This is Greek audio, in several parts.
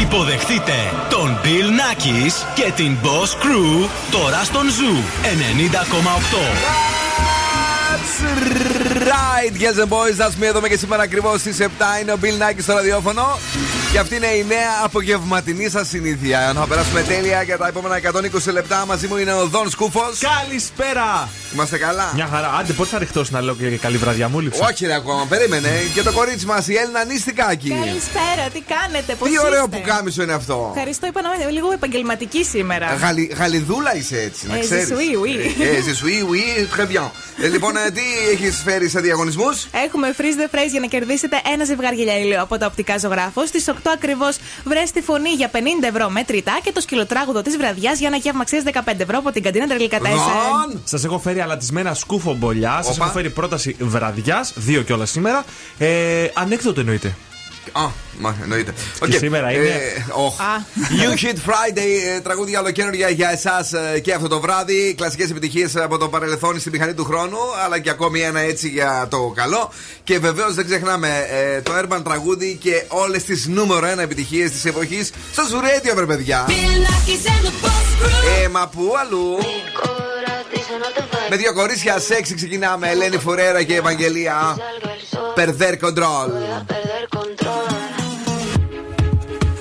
Υποδεχτείτε τον Bill Nackis και την Boss Crew τώρα στον Zoo 90,8 right, yes and boys. That's me εδώ και σήμερα ακριβώς στις 7 είναι ο Bill Nike στο ραδιόφωνο. Και αυτή είναι η νέα απογευματινή σας συνήθεια. Να περάσουμε τέλεια για τα επόμενα 120 λεπτά. Μαζί μου είναι ο Δον Σκούφος. Καλησπέρα! Είμαστε καλά. Μια χαρά. Άντε, πότε θα ρηχτώ να λέω και καλή βραδιά μου, λείψα. Όχι, ρε, ακόμα. Περίμενε. Και το κορίτσι μας, η Έλληνα Νίστικάκη. Καλησπέρα, τι κάνετε, πώς Τι ωραίο που κάμισο είναι αυτό. Ευχαριστώ, είπα να είμαι λίγο επαγγελματική σήμερα. Γαλι, γαλιδούλα είσαι έτσι, να ξέρεις. oui, oui. Ε, oui, oui, très bien. Ε, λοιπόν, ε, τι έχεις φέρει σε διαγωνισμούς; Έχουμε freeze the phrase για να κερδίσετε ένα ζευγάρι γυαλιά από τα οπτικά ζωγράφο. Στις 8 ακριβώς βρες τη φωνή για 50 ευρώ μέτρητά και το σκυλοτράγουδο της βραδιάς για ένα γεύμα αξίας 15 ευρώ από την καντίνα Τρελικά 4. Σας έχω φέρει αλατισμένα σκούφο μπολιά. Σας έχω φέρει πρόταση βραδιάς, δύο κιόλας σήμερα. Ε, ανέκδοτο εννοείται. Α, μα εννοείται. Και σήμερα είναι. Ε, you Hit Friday, ε, τραγούδια ολοκαίρια για εσάς ε, και αυτό το βράδυ. Κλασικές επιτυχίες από το παρελθόν στην μηχανή του χρόνου, αλλά και ακόμη ένα έτσι για το καλό. Και βεβαίως δεν ξεχνάμε το Urban τραγούδι και όλες τις νούμερο 1 επιτυχίες της εποχής στο Ζουρέτιο, βρε παιδιά. Ε, μα πού αλλού; Με δύο κορίτσια σεξι ξεκινάμε. Ελένη Φορέρα και Ευαγγελία. Perder control.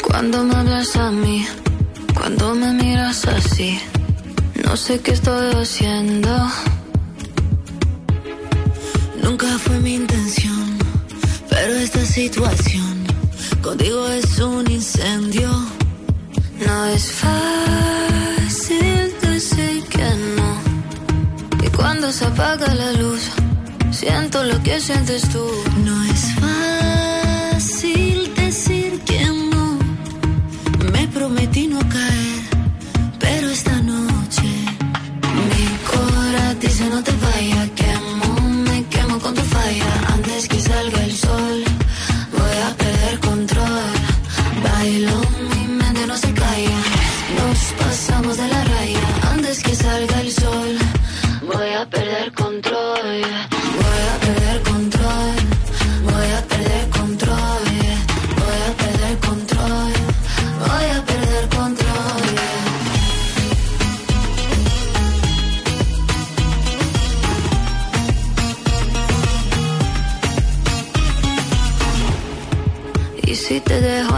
Cuando me hablas a mí, cuando me miras así, no sé qué estoy haciendo. Nunca fue mi intención, pero esta situación contigo es un incendio. No es fácil Cuando se apaga la luz, siento lo que sientes tú. No es fácil decir que no. Me prometí no caer, pero esta noche mi corazón dice no te vayas.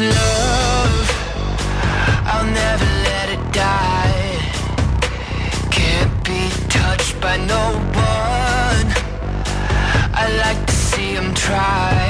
Love, I'll never let it die. Can't be touched by no one. I like to see him try.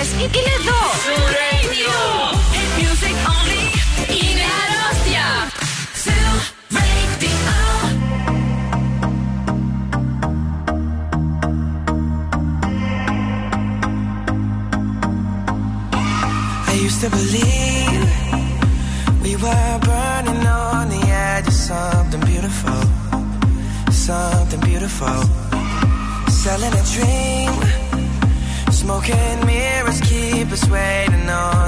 επιτυχίες είναι εδώ. I used to believe we were burning on the edge of something beautiful, something beautiful. Selling a dream, smoking waiting on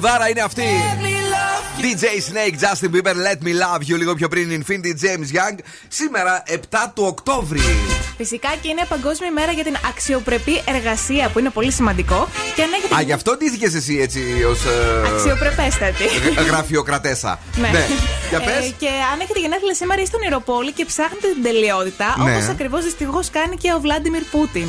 τραγουδάρα είναι αυτή. Let me love you. DJ Snake, Justin Bieber, Let Me Love You. Λίγο πιο πριν Infinity James Young. Σήμερα 7 του Οκτώβρη. Φυσικά και είναι Παγκόσμια ημέρα για την αξιοπρεπή εργασία που είναι πολύ σημαντικό. Και αν έχετε. Α, γι' αυτό ντύθηκες εσύ έτσι ως. Αξιοπρεπέστατη. γραφειοκρατέσα. Ναι. Για Ε, πες. και αν έχετε γενέθλια σήμερα είστε στον Ιεροπόλη και ψάχνετε την τελειότητα, Ναι. όπως ακριβώς δυστυχώς κάνει και ο Βλάντιμιρ Πούτιν.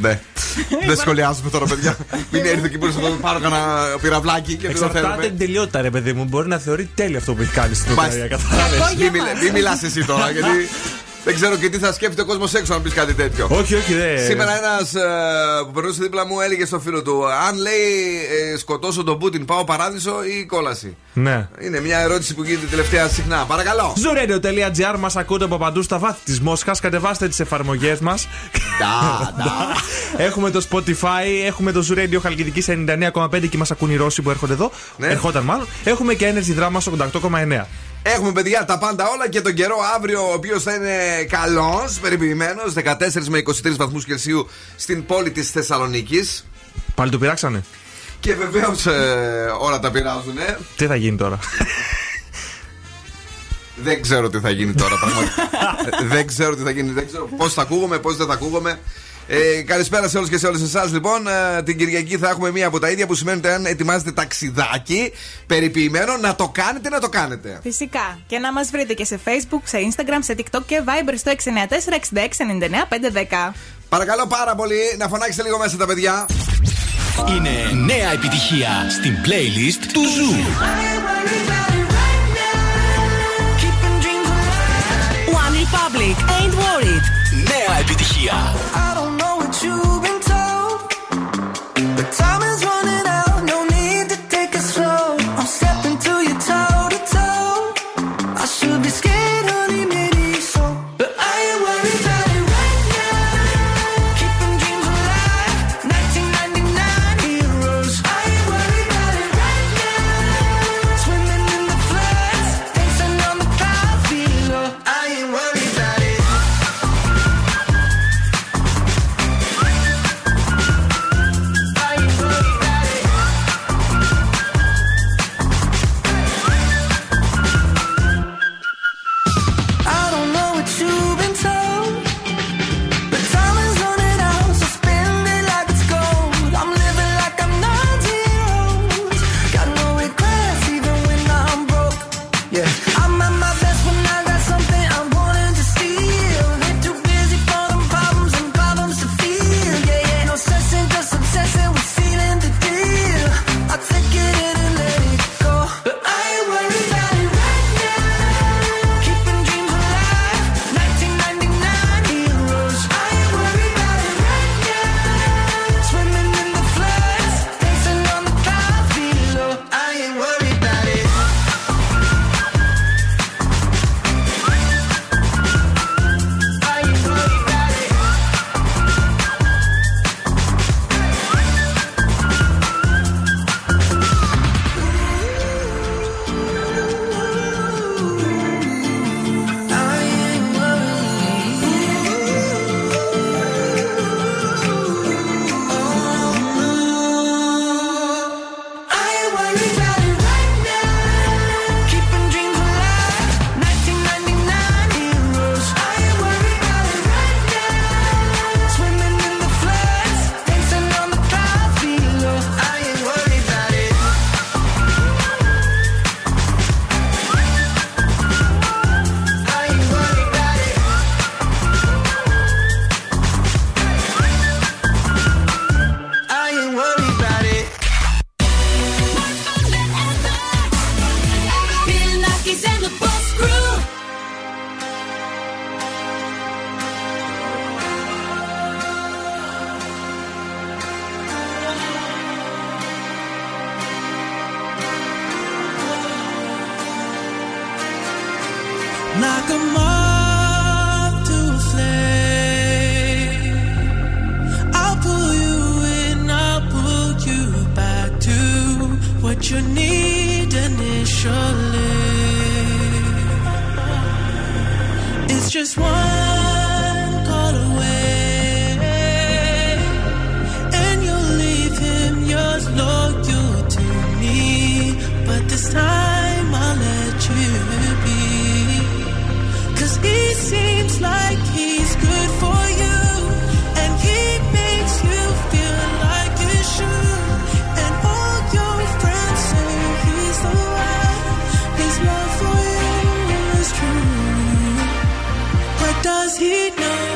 Ναι. Δεν σχολιάζουμε τώρα, παιδιά. Μην έρθει εκεί πίσω να το πάρω κανένα πυραυλάκι και δεν το Εξαρτάται θέλουμε. την τελειότητα, ρε παιδί μου. Μπορεί να θεωρεί τέλειο αυτό που έχει κάνει στην Μάλιστα. Ουκρανία. Κατάλαβες. Κακό για Μην μιλά- μας. Μην μιλάς εσύ τώρα, γιατί δεν ξέρω και τι θα σκέφτεται ο κόσμος έξω αν πεις κάτι τέτοιο. Όχι, όχι, δεν. Σήμερα ένας που περνούσε δίπλα μου έλεγε στο φίλο του: Αν λέει ε, σκοτώσω τον Πούτιν, πάω παράδεισο ή κόλαση; Ναι. Είναι μια ερώτηση που γίνεται τελευταία συχνά. Παρακαλώ. Zooradio.gr μας ακούτε από παντού στα βάθη της Μόσχας. Κατεβάστε τις εφαρμογές μας. Ντα, ντα. έχουμε το Spotify, έχουμε το Zoo Radio Χαλκιδική 99,5 και μας ακούν οι Ρώσοι που έρχονται εδώ. Ναι. Ερχόταν μάλλον. Έχουμε και Energy Drama 88,9. Έχουμε παιδιά τα πάντα όλα και τον καιρό αύριο, ο οποίος θα είναι καλός, περιποιημένος, 14 με 23 βαθμούς Κελσίου στην πόλη της Θεσσαλονίκης. Πάλι το πειράξανε; Και βεβαίως όλα τα πειράζουν. Τι θα γίνει τώρα; Δεν ξέρω τι θα γίνει τώρα, πραγματικά. δεν ξέρω τι θα γίνει. Δεν ξέρω πώς θα ακούγομαι, πώς δεν θα ακούγομαι. Ε, καλησπέρα σε όλους και σε όλες εσάς. Λοιπόν, ε, την Κυριακή θα έχουμε μία από τα ίδια που σημαίνει ότι αν ετοιμάζετε ταξιδάκι περιποιημένο, να το κάνετε, να το κάνετε. Φυσικά. Και να μας βρείτε και σε Facebook, σε Instagram, σε TikTok και Viber στο 694-6699-510. Παρακαλώ πάρα πολύ να φωνάξετε λίγο μέσα τα παιδιά. Είναι νέα επιτυχία στην playlist του Zoo. Keeping dreams alive. One Republic, Ain't Worried. Νέα επιτυχία. what you He knows. know.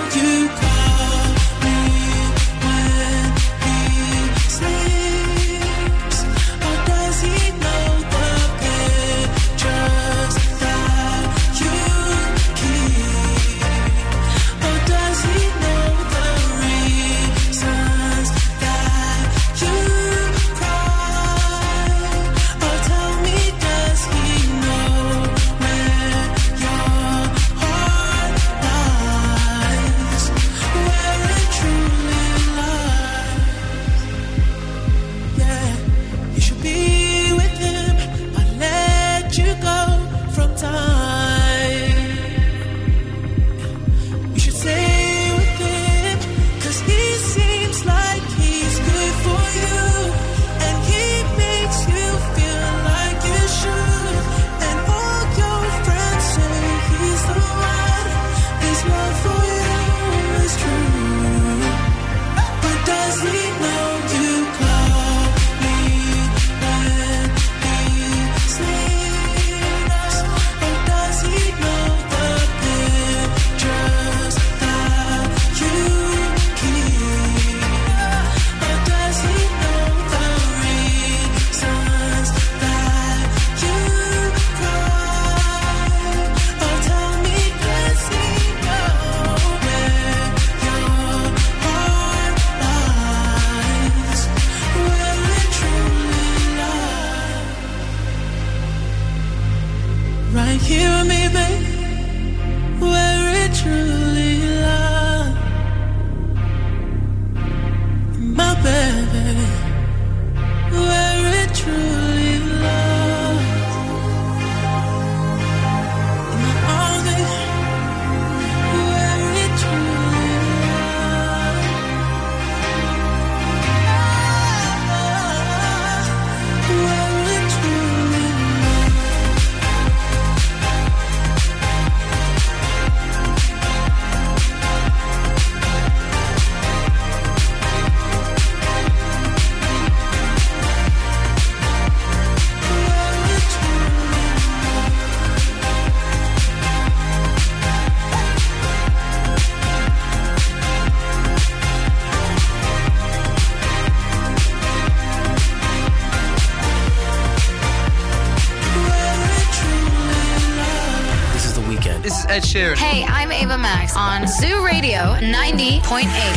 Eight.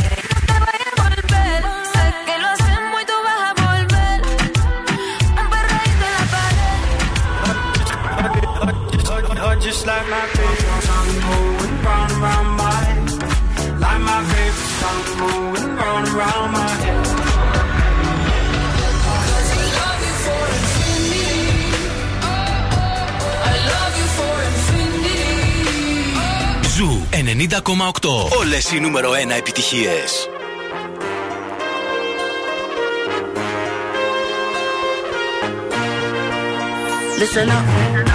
Όλες οι νούμερο ενα επιτυχίες. Listen.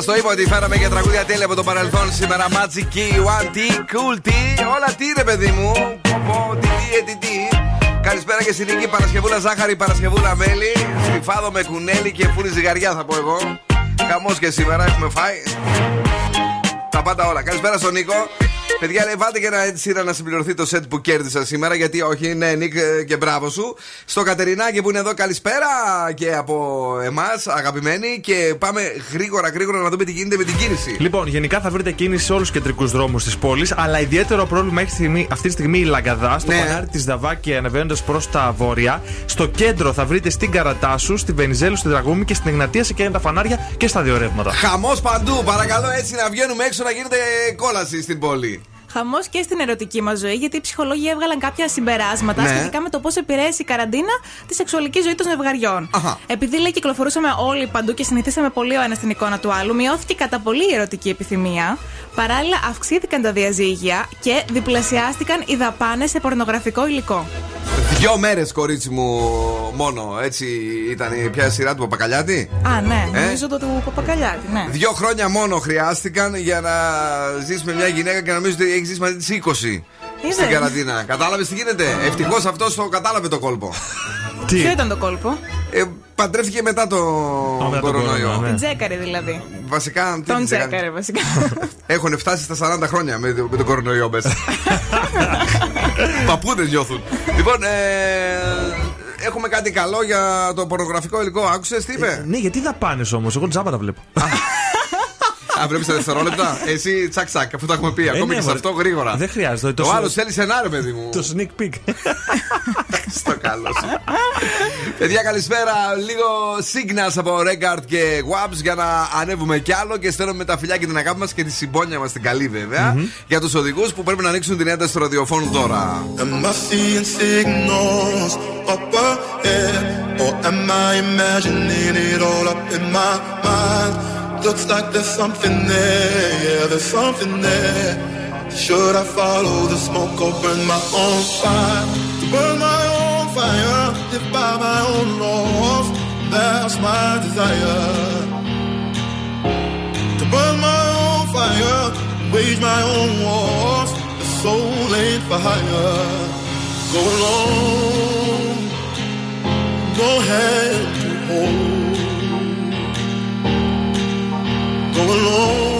Σας το είπα ότι φέραμε και τραγούδια τέλεια από το παρελθόν σήμερα. Magic Key, One T, Cool T. Όλα τι ρε, παιδί μου. ποπο τι, ε, τι, τι. Καλησπέρα και στην Νίκη Παρασκευούλα Ζάχαρη, Παρασκευούλα Μέλη. Σφιφάδο με κουνέλι και φούρνη ζυγαριά θα πω εγώ. Καμό και σήμερα έχουμε φάει. Τα πάντα όλα. Καλησπέρα στον Νίκο. Παιδιά, λέει, βάλτε και ένα έτσι Sheeran να συμπληρωθεί το σετ που κέρδισα σήμερα. Γιατί όχι, ναι, Νίκ, ε, και μπράβο σου. Στο Κατερινάκι που είναι εδώ, καλησπέρα και από εμάς, αγαπημένοι. Και πάμε γρήγορα, γρήγορα να δούμε τι γίνεται με την κίνηση. Λοιπόν, γενικά θα βρείτε κίνηση σε όλους τους κεντρικούς δρόμους της πόλης. Αλλά ιδιαίτερο πρόβλημα έχει στιγμή, αυτή τη στιγμή η Λαγκαδά, στο ναι. φανάρι της Δαβάκη ανεβαίνοντας προς τα βόρεια. Στο κέντρο θα βρείτε στην Καρατάσου, στη Βενιζέλου, στη Δραγούμη και στην Εγνατία σε τα φανάρια και στα διορεύματα. Χαμός παντού, παρακαλώ έτσι να βγαίνουμε έξω να γίνεται κόλαση στην πόλη. Χαμός και στην ερωτική μας ζωή, γιατί οι ψυχολόγοι έβγαλαν κάποια συμπεράσματα Ναι. σχετικά με το πώς επηρέασε η καραντίνα τη σεξουαλική ζωή των ζευγαριών. Αχα. Επειδή λέει κυκλοφορούσαμε όλοι παντού και συνηθίσαμε πολύ ο ένας την εικόνα του άλλου, μειώθηκε κατά πολύ η ερωτική επιθυμία. Παράλληλα, αυξήθηκαν τα διαζύγια και διπλασιάστηκαν οι δαπάνες σε πορνογραφικό υλικό. Δυο μέρες, κορίτσι μου, μόνο. Έτσι ήταν η πια σειρά του Παπακαλιάτη; Α, ναι, Ε; νομίζω το του Παπακαλιάτη, ναι. Δύο χρόνια μόνο χρειάστηκαν για να ζήσει με μια γυναίκα και νομίζω ότι έχει ζήσει μαζί της 20 στην καραντίνα. Κατάλαβες τι γίνεται; Ευτυχώς αυτός το κατάλαβε το κόλπο. Ποιο ήταν το κόλπο; Ε, παντρεύτηκε μετά το μετά τον κορονοϊό. κορονοϊό, ναι. Την τσέκαρε δηλαδή. Βασικά, τι Τον της έκανε. τσέκαρε βασικά. Έχουν φτάσει στα 40 χρόνια με, το- με τον κορονοϊό μέσα. Παππούδε νιώθουν. Λοιπόν, ε, έχουμε κάτι καλό για το πορνογραφικό υλικό. Άκουσες τι είπε; Ναι, γιατί δαπάνε όμως, εγώ τζάμπα τα βλέπω. Α, βλέπεις τα δευτερόλεπτα; Εσύ τσακ τσακ, αφού το έχουμε πει. Ακόμη ναι, και σε μωρέ. αυτό γρήγορα. Δεν χρειάζεται. Το άλλος θέλει σενάριο, παιδί μου. Το sneak peek. Στο καλός σου. Παιδιά, καλησπέρα. Λίγο Signas από Record και Wabs για να ανέβουμε κι άλλο και στέλνουμε τα φιλιά και την αγάπη μας και τη συμπόνια μας την καλή, βέβαια, για τους οδηγούς που πρέπει να ανοίξουν την ένταση του ραδιοφώνου τώρα. Am I seeing signals up ahead? Or am I imagining it all up in my mind? Looks like there's something there, yeah, there's something there. Should I follow the smoke or burn my own fire? Burn my own fire, live by my own laws. That's my desire. To burn my own fire, wage my own wars. The soul ain't for hire. Go alone, go hand to hold. Go along,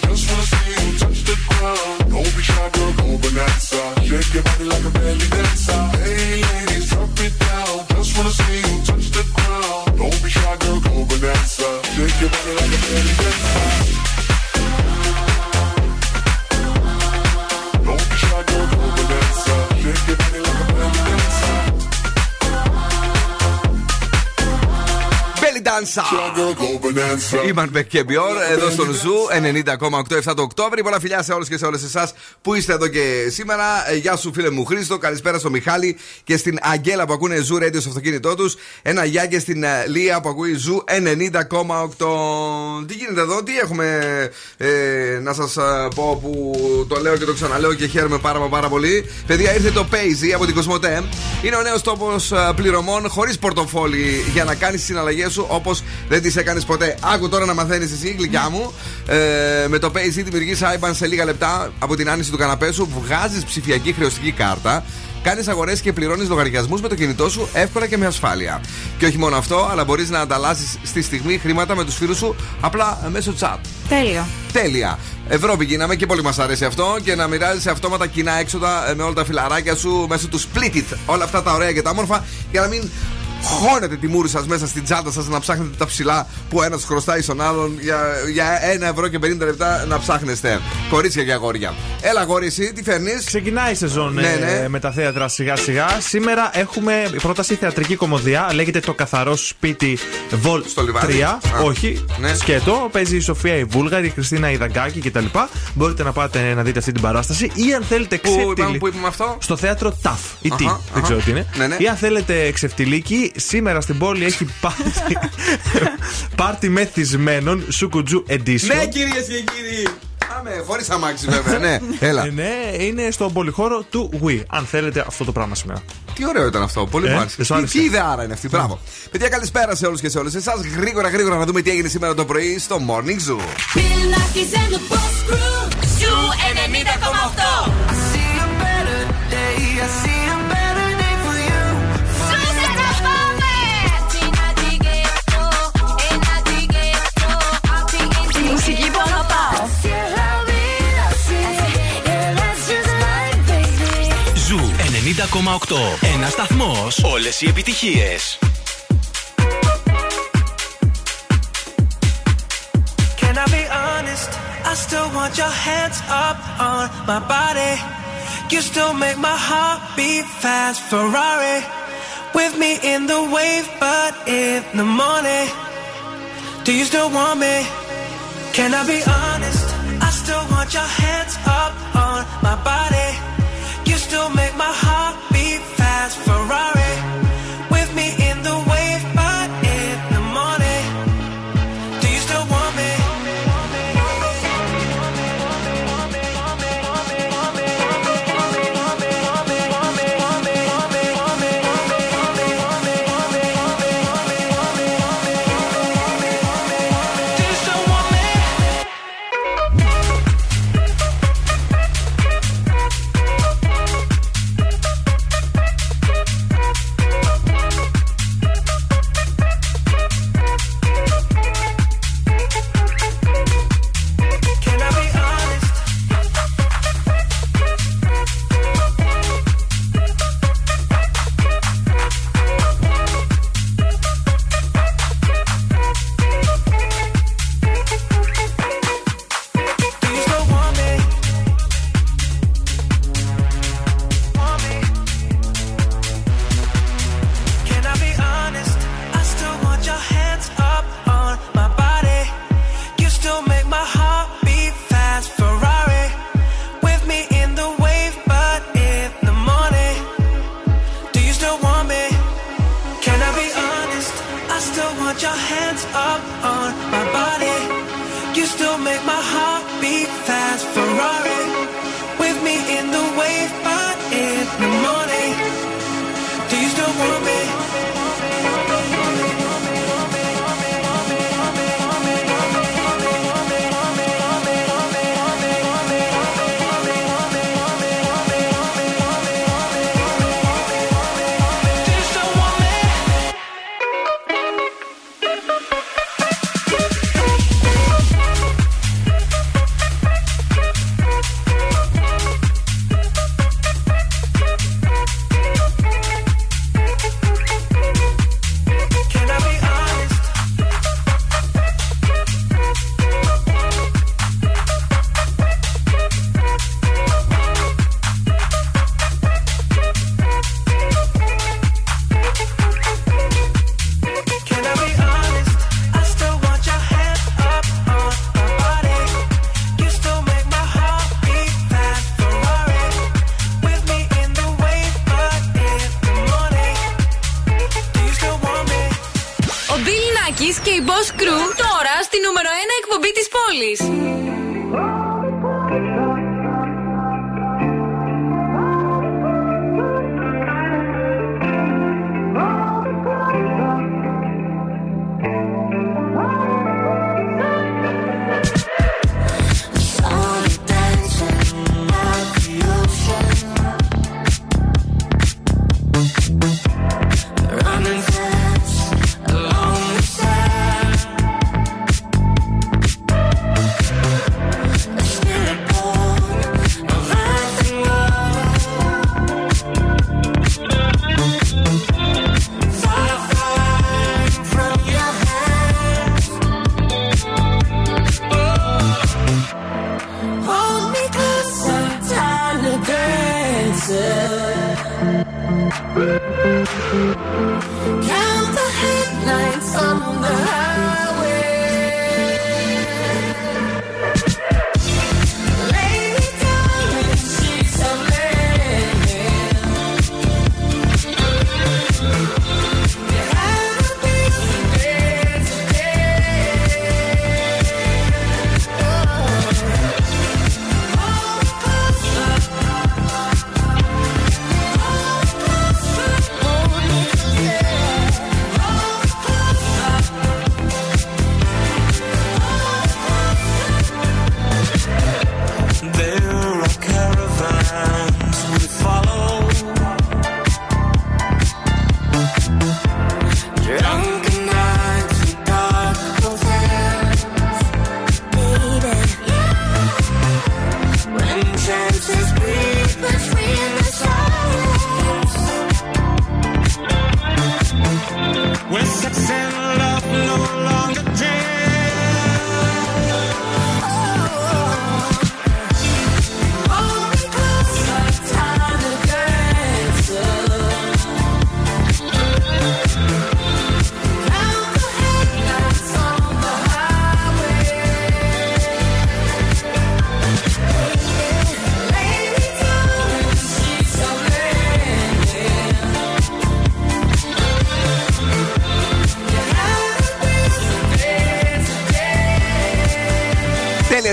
Imanbek και BYOR εδώ στον Zoo 90,8 7 του Οκτώβρη. Πολλά φιλιά σε όλους και σε όλες εσάς που είστε εδώ και σήμερα. Ε, Γεια σου φίλε μου Χρήστο. Καλησπέρα στο Μιχάλη και στην Αγγέλα που ακούνε Zoo Radio στο αυτοκίνητό τους. Ένα γεια και στην ε, Λία που ακούει Zoo 90,8. Τι γίνεται εδώ, τι έχουμε ε, να σας πω που το λέω και το ξαναλέω και χαίρομαι πάρα, πάρα πολύ. Παιδιά, ήρθε το payzy από την Κοσμοτέ. Είναι ο νέος τόπος πληρωμών χωρίς πορτοφόλι για να κάνεις τις συναλλαγές σου όπως δεν τις έκανες ποτέ. Άκου τώρα να μαθαίνεις εσύ, γλυκιά μου. Ε, με το Paisy δημιουργείς IBAN σε λίγα λεπτά από την άνοιση του καναπέ σου. Βγάζεις ψηφιακή χρεωστική κάρτα. Κάνεις αγορές και πληρώνεις λογαριασμούς με το κινητό σου εύκολα και με ασφάλεια. Και όχι μόνο αυτό, αλλά μπορείς να ανταλλάσσεις στη στιγμή χρήματα με τους φίλους σου απλά μέσω chat. Τέλειο. Τέλεια. Ευρώπη γίναμε και πολύ μας αρέσει αυτό και να μοιράζει αυτόματα κοινά έξοδα ε, με όλα τα φιλαράκια σου μέσω του Split It. Όλα αυτά τα ωραία και τα όμορφα για να μην χώνετε τη μούρη σας μέσα στην τσάντα σας να ψάχνετε τα ψηλά που ένας χρωστάει στον άλλον για, για 1 ευρώ και 50 λεπτά να ψάχνεστε. Κορίτσια και αγόρια. Έλα, αγόρι, εσύ τι φέρνεις; Ξεκινάει η σεζόν Ναι, ναι. ε, με τα θέατρα σιγά σιγά. Σήμερα έχουμε πρόταση θεατρική κομμωδία. Λέγεται Το Καθαρό Σπίτι Vol Στο λιβάδι. 3. Α, Όχι, ναι. σκέτο. Παίζει η Σοφία η Βούλγαρη, η Χριστίνα Ιδαγκάκη κτλ. Μπορείτε να πάτε να δείτε αυτή την παράσταση ή αν θέλετε Πού είπαμε, ξεφτυλί. πού είπαμε αυτό; Στο θέατρο TAF ή τι, Αχα, δεν ξέρω αχα. τι είναι. Ναι, ναι. Ή αν θέλετε ξεφτιλίκι, σήμερα στην πόλη έχει πάρτι, πάρτι μεθυσμένων Σουκουτζού Edition. Ναι, κυρίες και κύριοι. Πάμε, χωρίς αμάξι βέβαια, ναι. Έλα. Ε, ναι, είναι στον πολυχώρο του WE. Αν θέλετε αυτό το πράγμα σήμερα. Τι ωραίο ήταν αυτό. Πολύ Ε, μου άρεσε. δεν σου Τι, άρεσε; τι ιδεάρα είναι αυτή. Μπράβο. Παιδιά, καλησπέρα σε όλους και σε όλες εσάς. Γρήγορα, γρήγορα να δούμε τι έγινε σήμερα το πρωί στο Morning Zoo. Bill Nakis and the Boss Crew. Zoo 90,8. Ένα σταθμό. Όλε οι επιτυχίε. Can I be honest? I still want your hands up on my body. You still make my heart beat fast. Ferrari with me in the wave, but in the morning. Do you still want me? Can I be honest? I still want your hands up on my body. You still make Ferrari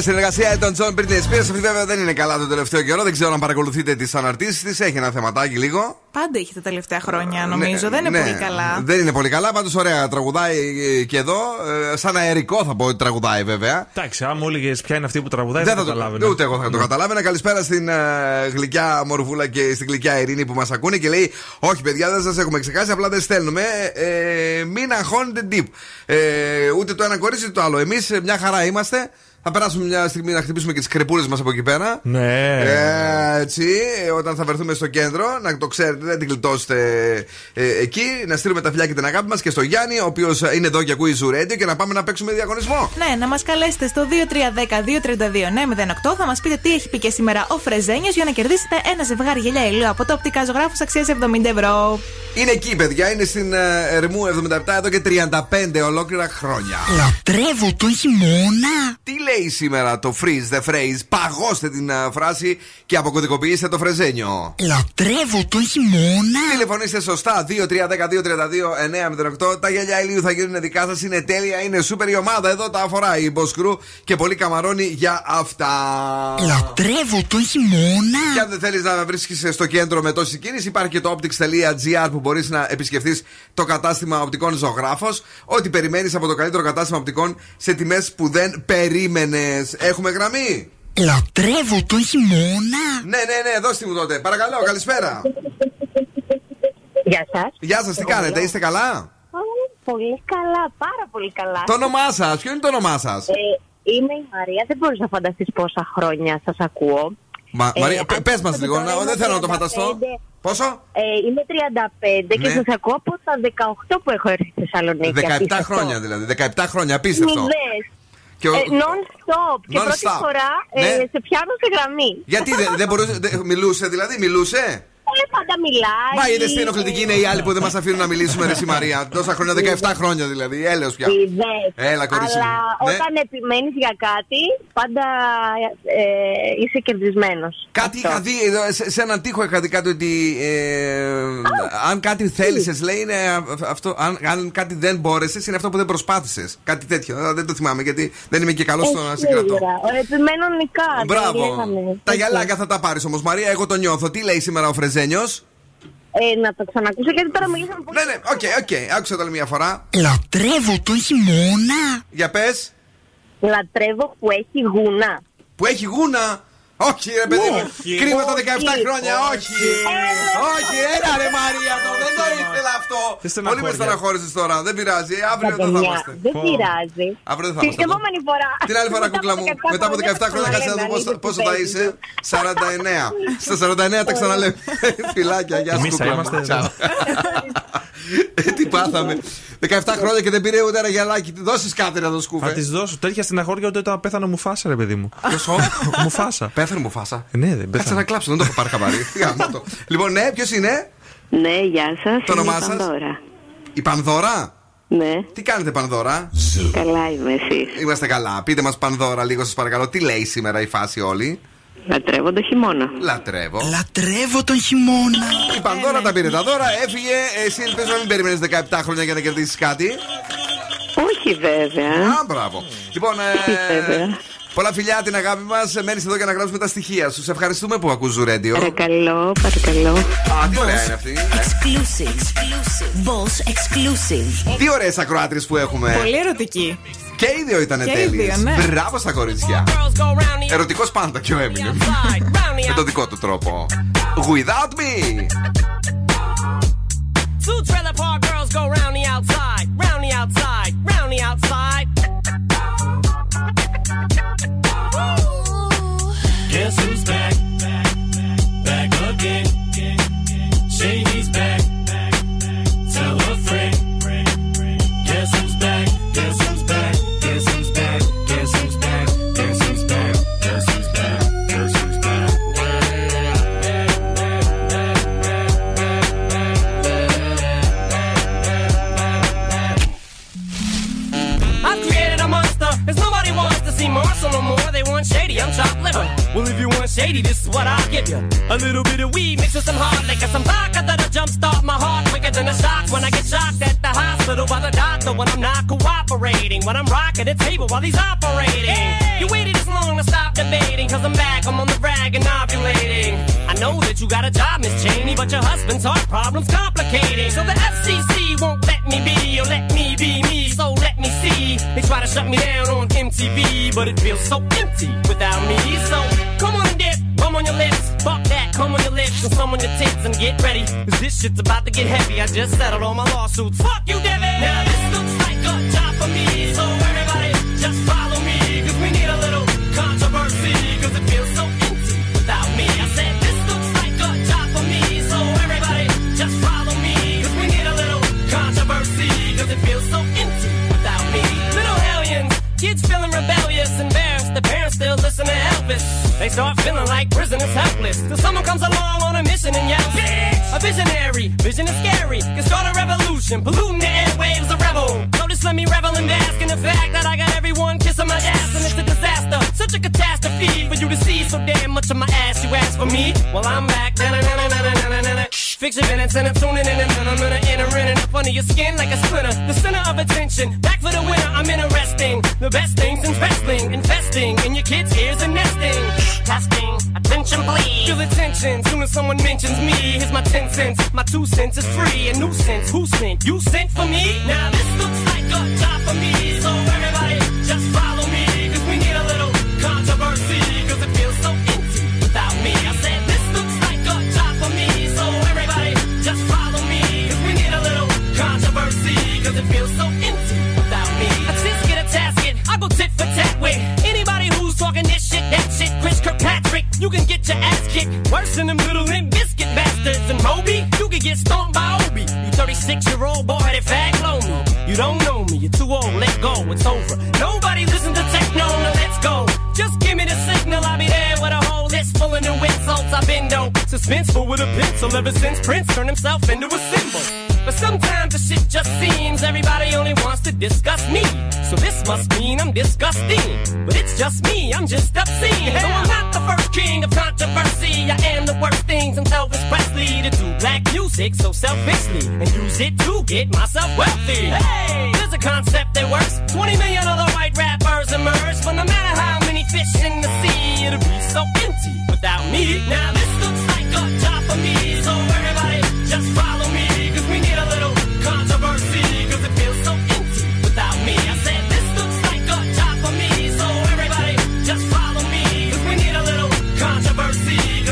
Τέλεια συνεργασία Elton John Britney Spears. Αυτή βέβαια δεν είναι καλά τον τελευταίο καιρό. Δεν ξέρω αν παρακολουθείτε τις αναρτήσεις τη. Έχει ένα θεματάκι λίγο. Πάντα είχε τα τελευταία χρόνια, νομίζω. δεν είναι Ναι, πολύ καλά. Δεν είναι πολύ καλά. Πάντως ωραία τραγουδάει ε, και εδώ. Ε, Σαν αερικό θα πω ότι τραγουδάει βέβαια. Εντάξει, αν μου έλεγε ποια είναι αυτή που τραγουδάει, Δεν δεν θα θα το, καταλάβαινε. ούτε εγώ θα το καταλάβαινα. Καλησπέρα στην ε, γλυκιά Μορβούλα και στην γλυκιά Ειρήνη που μας ακούνε και λέει: Όχι, παιδιά, δεν σας έχουμε ξεχάσει, απλά δεν στέλνουμε. Ε, μην αγχώνετε deep. Ε, ούτε το ένα κορίτσι ούτε το άλλο. Εμείς μια χαρά είμαστε. Θα περάσουμε μια στιγμή να χτυπήσουμε και τις κρεπούλε μας από εκεί πέρα. Ναι. Ε, έτσι, ε, όταν θα βρεθούμε στο κέντρο, να το ξέρετε, δεν την γλιτώσετε ε, εκεί. Να στείλουμε τα φιλιά και την αγάπη μας και στο Γιάννη, ο οποίος είναι εδώ και ακούει Ζουρέντιο και να πάμε να παίξουμε διαγωνισμό. Ναι, να μας καλέσετε στο 2310-232-908. Θα μας πείτε τι έχει πει και σήμερα ο Φρεζένιος για να κερδίσετε ένα ζευγάρι γελιά ηλίου από το οπτικά ζωγράφου αξίας 70 ευρώ. Είναι εκεί, παιδιά, είναι στην ε, Ερμού 77 εδώ και 35 ολόκληρα χρόνια. Λατρεύω το χειμώνα. Τι λέει σήμερα το freeze the phrase, παγώστε την ε, φράση και αποκωδικοποιήστε το φρεζένιο. Λατρεύω το χειμώνα. Τηλεφωνήστε σωστά 2-3-10-2-32-908. Τα γυαλιά ηλίου θα γίνουν δικά σας. Είναι τέλεια, είναι σούπερ η ομάδα. Εδώ τα αφορά η Μποσκρού και πολύ καμαρώνει για αυτά. Λατρεύω το χειμώνα. Και αν δεν θέλεις να βρίσκεις στο κέντρο με τόση κίνηση, υπάρχει και το optics.gr που μπορείς να επισκεφθείς το κατάστημα οπτικών ζωγράφος. Ό,τι περιμένεις από το καλύτερο κατάστημα οπτικών σε τιμές που δεν περίμενε. Έχουμε γραμμή; Λατρεύω το χειμώνα. Ναι, ναι, ναι, δώστε μου τότε. Παρακαλώ, καλησπέρα. Γεια σας. Γεια σας, τι κάνετε, είστε καλά; Πολύ καλά, πάρα πολύ καλά. Το όνομά σας, ποιο είναι το όνομά σας; Ε, είμαι η Μαρία, δεν μπορείς να φανταστείς πόσα χρόνια σας ακούω. Μα, Ε, Μαρία, αν πες μας θυμάστε λίγο, τώρα, να- είμαι δεν θέλω να το 35. φανταστώ. Πόσο; Ε, είμαι 35 και Ναι. σας ακούω από τα 18 που έχω έρθει στη Θεσσαλονίκη. 17 Απίστευτο. χρόνια δηλαδή. 17 χρόνια, απίστευτο. Μηδές. Και ο- Ε, non-stop. Και πρώτη Non-stop. φορά ε, Ναι. σε πιάνω σε γραμμή. Γιατί δεν, δεν μπορούσε, δεν- μιλούσε δηλαδή, μιλούσε; Ε, πάντα μιλάει. Μα είδες τι ενοχλητική είναι οι άλλοι που δεν μας αφήνουν να μιλήσουμε, Ρε η Μαρία. Τόσα χρόνια, 17 χρόνια δηλαδή. Έλεος πια. Είδες. Έλα, κορίτσι. Αλλά Ναι. όταν επιμένεις για κάτι, πάντα ε, είσαι κερδισμένος. Κάτι είχα δει, εδώ, σε, σε έναν τοίχο είχα δει κάτι ότι ε, αν κάτι θέλησες, λέει, είναι αυτό. Αν, αν κάτι δεν μπόρεσες, είναι αυτό που δεν προσπάθησες. Κάτι τέτοιο. Ε, Δεν το θυμάμαι γιατί δεν είμαι και καλός στο να συγκρατώ. Ο επιμένων νικά. Μπράβο. λέγαμε. Τα γυαλάκια θα τα πάρεις όμως, Μαρία. Εγώ το νιώθω. Τι λέει σήμερα ο Φρεζένιο. Ε, να το ξανακούσω γιατί τώρα μιλήσαμε πολύ. Ναι, ναι, OK, OK. Άκουσα το άλλη μια φορά. Λατρεύω τον χειμώνα. Για πες. Λατρεύω που έχει γούνα. Που έχει γούνα. Όχι, ρε παιδί μου. Όχι. Κρίμα τα 17 Όχι. χρόνια. Όχι. Όχι, έλα ρε Μαρία. το, Δεν το ήθελα αυτό. Τι Πολύ με στεναχώρια. στεναχώρησε τώρα. Δεν πειράζει. Αύριο Τα εδώ θα παιδιά, είμαστε. Δεν πειράζει. Αύριο δεν θα Την είμαστε. εδώ. επόμενη φορά. Την άλλη φορά, κούκλα μου. Μετά από 17 χρόνια, κάτσε να δω πόσο, πόσο θα είσαι; 49. Στα 49 τα ξαναλέμε. Φιλάκια, γεια σου. Εμείς θα κούκλα μου. είμαστε εδώ. Τσάου. Ε, Τι πάθαμε. 17 χρόνια και δεν πήρε ούτε ένα γυαλάκι. Δώσεις κάτι να το Θα σκούφε. της δώσω τέτοια στεναχώρια ότι όταν πέθανε μου φάσα, ρε παιδί μου. μου φάσα. Πέθανε μου φάσα. Ναι, δεν Κάτσε πέθανε. να κλάψω, δεν το έχω πάρει χαμπάρι. Γάμο το. Λοιπόν, ναι, ποιος είναι; Ναι, γεια σας. Το όνομά σας; Η Πανδώρα; Ναι. Τι κάνετε, Πανδώρα; Καλά είμαι εσύ. Είμαστε καλά. Πείτε μας, Πανδώρα, λίγο σας παρακαλώ, τι λέει σήμερα η φάση όλη; Λατρεύω το χειμώνα. Λατρεύω. Λατρεύω τον χειμώνα. Η Πανδώρα τα πήρε τα δώρα, έφυγε. Εσύ ελπίζω να μην περιμένεις 17 χρόνια για να κερδίσεις κάτι. Όχι βέβαια. Α, μπράβο. Λοιπόν, ε, πολλά φιλιά την αγάπη μας. Μένεις εδώ για να γράψουμε τα στοιχεία σου. Σε ευχαριστούμε που ακούς Ζουρέντιο. Παρακαλώ, παρακαλώ. Α, τι ωραία είναι αυτή. ε. Exclusive. Boss exclusive. Τι ωραίες ακροάτριες που έχουμε. Πολύ ερωτική. Και οι δύο ήταν Και οι τέλειες. δύο, ναι. Μπράβο στα κορίτσια. Ερωτικός πάντα και ο Έμινεμ. Με τον δικό του τρόπο. Without me. Two trailer park girls go round the outside, round the outside, round the outside. Doctor when I'm not cooperating. When I'm rocking the table while he's operating. You waited this long to stop debating, cause I'm back, I'm on the rag and ovulating. I know that you got a job, Miss Cheney, but your husband's heart problem's complicating. So the FCC won't let me be, or let me be me, so let me see. They try to shut me down on MTV, but it feels so empty without me. So come on and dip, come on your lips, fuck that, come on your lips, and some on your tits, and get ready. Cause this shit's about to get heavy. I just settled all my lawsuits. Fuck you, Devin! Now me, so everybody just follow me, cause we need a little controversy, cause it feels so empty without me. I said this looks like a job for me, so everybody just follow me, cause we need a little controversy, cause it feels so empty without me. Little hellions, kids feeling rebellious, embarrassed, the parents still listen to Elvis. They start feeling like prisoners helpless, till someone comes along on a mission and yells, Bitch! A visionary, vision is scary, can start a revolution, polluting the airwaves, a rebel. Just let me revel and bask in the fact that I got everyone kissing my ass, and it's a disaster, such a catastrophe for you to see so damn much of my ass. You ask for me, well I'm back. Fix your minutes and I'm tuning in and I'm gonna enter in and up under your skin like a splinter. The center of attention, back for the winner. I'm interesting. The best things in wrestling, investing in your kids' ears and nesting. Testing, attention please. Feel the tension soon as someone mentions me. Here's my ten cents, my two cents is free. A nuisance, who sent? You sent for me? Now this looks like a job for me. So everybody just follow get your ass kicked. Worse than them little limp biscuit bastards. And Moby, you can get stomped by Obi. You 36 year old boy that fag. You don't know me, you're too old, let go, it's over. Nobody listen to techno, now let's go. Just give me the signal, I'll be there with a whole list full of new insults. I bendo. Suspenseful with a pencil ever since Prince turned himself into a symbol. But sometimes the shit just seems everybody only wants to discuss me. So this must mean I'm disgusting. But it's just me, I'm just obscene. Though I'm not the first king of controversy, I am the worst thing since Elvis Presley to do black music so selfishly and use it to get myself wealthy. Hey, there's a concept that works. 20 million other white rappers emerge, but no matter how many fish in the sea, it'll be so empty without me. Now this looks like a job for me, so everybody just follow me,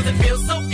Eu it feel so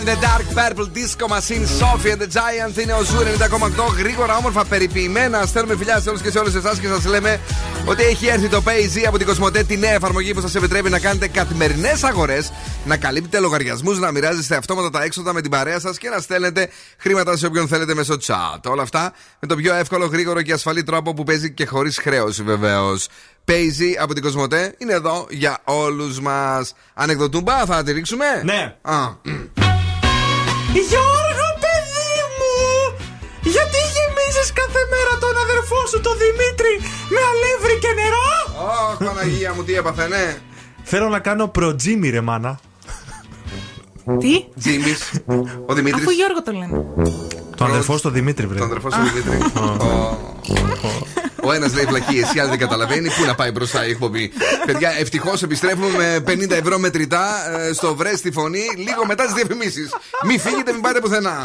in the dark purple disco machine Sophie and the Giant είναι ο Ζούρ 90,8 γρήγορα όμορφα περιποιημένα. Στέλνουμε φιλιάς σε όλους και σε όλες εσάς και σας λέμε ότι έχει έρθει το PayZ από την Κοσμοτέ τη νέα εφαρμογή που σας επιτρέπει να κάνετε καθημερινές αγορές, να καλύπτετε λογαριασμούς, να μοιράζεστε αυτόματα τα έξοδα με την παρέα σας και να στέλνετε χρήματα σε όποιον θέλετε μέσω chat. Όλα αυτά με το πιο εύκολο, γρήγορο και ασφαλή τρόπο που παίζει και χωρίς χρέωση βεβαίως. PayZ από την Κοσμοτέ είναι εδώ για όλους μας. Ανεκδοτούμπα, θα τη ρίξουμε; Ναι. Α, Γιώργο, παιδί μου! Γιατί γεμίζεις κάθε μέρα τον αδερφό σου, τον Δημήτρη, με αλεύρι και νερό! Ω, Παναγία μου, τι έπαθε, ναι. Θέλω να κάνω προτζίμι, ρε μάνα. Τι; Τζίμις. Ο Δημήτρης. Αφού Γιώργο το λένε. Το αδερφό στο Δημήτρη, βρε. Τον αδερφό σου Δημήτρη. Ο ένας λέει βλακίε, η άλλη δεν καταλαβαίνει. Πού να πάει μπροστά η εκπομπή. Παιδιά, ευτυχώς επιστρέφουμε με 50 ευρώ μετρητά ε, στο βρες στη φωνή λίγο μετά τις διαφημίσεις. Μην φύγετε, μην πάτε πουθενά.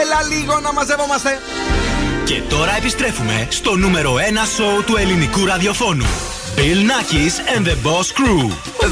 Έλα λίγο να μαζεύομαστε. Και τώρα επιστρέφουμε στο νούμερο 1 σοου του ελληνικού ραδιοφώνου. Bill Nackis and the Boss Crew.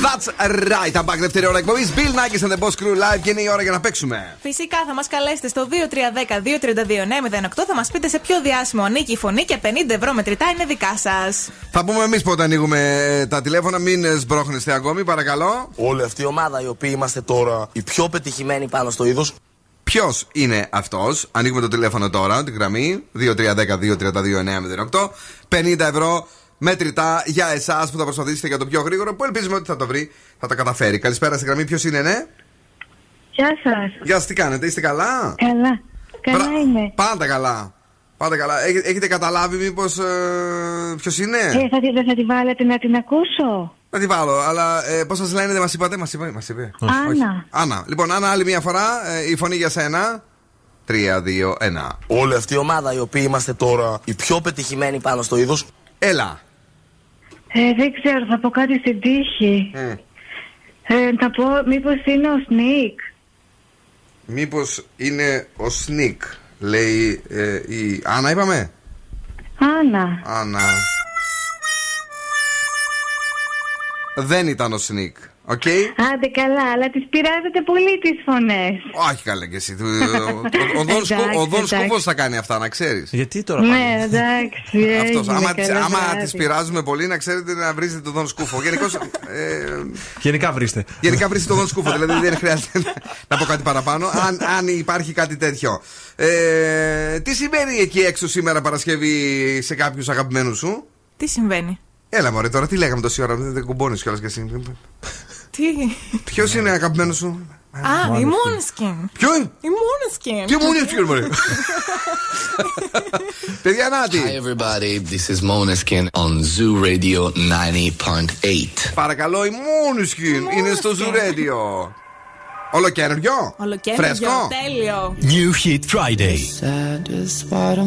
That's right. I'm back δεύτερη ώρα εκπομπής. Bill Nackis and the Boss Crew live και είναι η ώρα για να παίξουμε. Φυσικά θα μας καλέσετε στο 2310-232-908. Θα μας πείτε σε ποιο διάσημο ανήκει η φωνή και 50 ευρώ μετρητά είναι δικά σας. Θα πούμε εμείς πότε ανοίγουμε ε, τα τηλέφωνα. Μην ε, σμπρώχνεστε ακόμη, παρακαλώ. Όλη αυτή η ομάδα η οποία είμαστε τώρα οι πιο πετυχημένοι πάνω στο είδος. Ποιος είναι αυτός, ανοίγουμε το τηλέφωνο τώρα, τη γραμμή 2310-232-908. 50 ευρώ μέτρητά για εσάς που θα προσπαθήσετε για το πιο γρήγορο, που ελπίζουμε ότι θα το βρει, θα τα καταφέρει. Καλησπέρα στη γραμμή, ποιος είναι, ναι; Γεια σας. Γεια σας, τι κάνετε, είστε καλά; Καλά. Καλά είμαι. Πάντα καλά. Πάντα καλά. Έχ- έχετε καταλάβει μήπως ε, ποιος είναι; Ε, θα, τη- δεν θα τη βάλετε να την ακούσω; Να τη βάλω, αλλά ε, πώς σας λένε, δεν μας είπατε, μας είπε. Μας είπε. Άννα. Άννα. Λοιπόν, Άννα, άλλη μια φορά, ε, η φωνή για σένα. 3, 2, 1. Όλη αυτή η ομάδα η οποία είμαστε τώρα οι πιο πετυχημένοι πάνω στο είδος. Έλα. Ε, δεν ξέρω, θα πω κάτι στην τύχη. Ε, θα πω, μήπως είναι ο Σνίκ. Μήπως είναι ο Σνικ, λέει ε, η. Άννα, είπαμε; Άννα. Άννα. Δεν ήταν ο Σνικ. Οκ. Άντε καλά, αλλά τις πειράζετε πολύ τις φωνές. Όχι καλά κι εσύ. Του- Ο- ο- Ο Δον Σκου- Εντάξει, ο Δον εντάξει. Σκούφος θα κάνει αυτά, να ξέρεις. Γιατί τώρα Ναι, εντάξει, Αυτός. έγινε, Άμα, τις- καλό άμα βράδυ. τις πειράζουμε πολύ, να ξέρετε να βρίζετε τον Δον Σκούφο. Γενικώς. Ε, Γενικά βρίστε. γενικά βρίσκεται τον Δον Σκούφο, δηλαδή δεν χρειάζεται να- να πω κάτι παραπάνω. Αν, αν υπάρχει κάτι τέτοιο. Ε, τι συμβαίνει εκεί έξω σήμερα Παρασκευή σε κάποιους αγαπημένους σου; Τι συμβαίνει; Έλα μωρέ τώρα, τι λέγαμε τόση ώρα, δεν δεν κουμπώνεις κιόλας κι εσύ. Τι; Ποιος είναι αγαπημένο σου; Α, η Μόνεσκιν. Ποιο είναι; Η Μόνεσκιν. Τι Μόνεσκιν, μωρέ. Παιδιά, Νάτι. Hi, everybody. This is Moneskin on Zoo Radio 90.8. Παρακαλώ, η Μόνεσκιν είναι στο Zoo Radio. Ολοκένουργιο. Ολοκένουργιο. Φρέσκο. Τέλειο. New Hit Friday. Saddest part of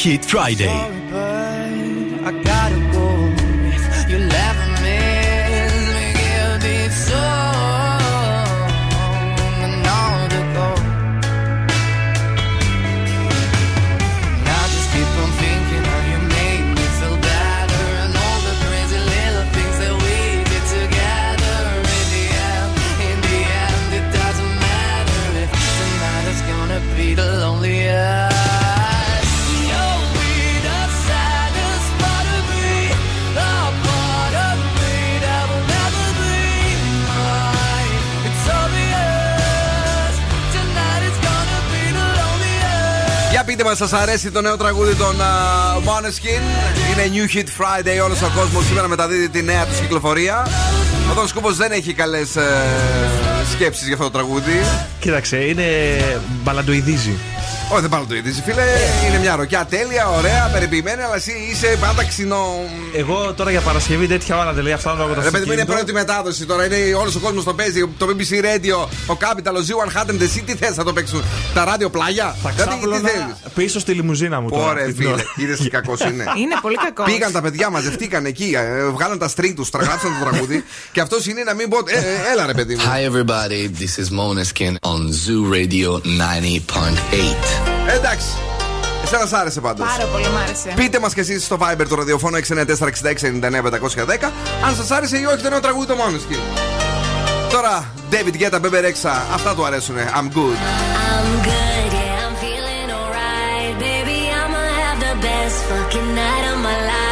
Hit Friday. Πείτε μας, σας αρέσει το νέο τραγούδι των uh, Måneskin. Είναι New Hit Friday, όλος ο κόσμος σήμερα μεταδίδει τη νέα του κυκλοφορία. Ο Δον Σκούπος δεν έχει καλές ε, σκέψεις για αυτό το τραγούδι. Κοίταξε, είναι μπαλαντοειδίζει. Όχι, δεν πάρω το είδηση, φίλε. Είναι μια ροκιά τέλεια, ωραία, περιποιημένη, αλλά εσύ είσαι πάντα ξινό. Εγώ τώρα για Παρασκευή τέτοια ώρα δεν λέει αυτά λόγω το Ρε παιδί μου, είναι αυτοκίνητο. πρώτη μετάδοση τώρα. Είναι όλος ο κόσμος το παίζει. Το BBC Radio, ο Capital, ο Z100, εσύ τι θες να το παίξουν. Τα ράδιο πλάγια; Θα Δηλαδή, τι ξάπλωνα θέλεις; πίσω στη λιμουζίνα μου τώρα. Ωραία, την φίλε. ώρα. Είδες τι κακός είναι. Είναι πολύ κακός. Πήγαν τα παιδιά, μαζευτήκαν εκεί, ε, βγάλαν τα string τους, τραγάψαν το τραγούδι. και αυτός είναι να μην πω. Ε, ε, έλα ρε παιδί μου. Hi everybody, this is Moneskin on Zoo Radio 90.8. Εντάξει. Εσένα σ' άρεσε πάντως. Πάρα πολύ μ' άρεσε. Πείτε μας και εσείς στο Viber του ραδιοφώνου 694-6699-510 αν σας άρεσε ή όχι το νέο τραγούδι το Måneskin. Τώρα, David Guetta, Bebe Rexha, αυτά του αρέσουν. I'm good. I'm good, yeah, I'm feeling alright. Baby, I'ma have the best fucking night of my life.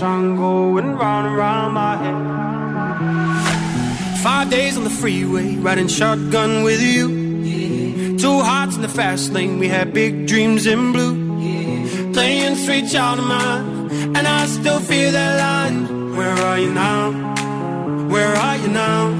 Song going round and round my head. Five days on the freeway, riding shotgun with you. Two hearts in the fast lane, we had big dreams in blue. Playing sweet child of mine, and I still feel that line. Where are you now? Where are you now?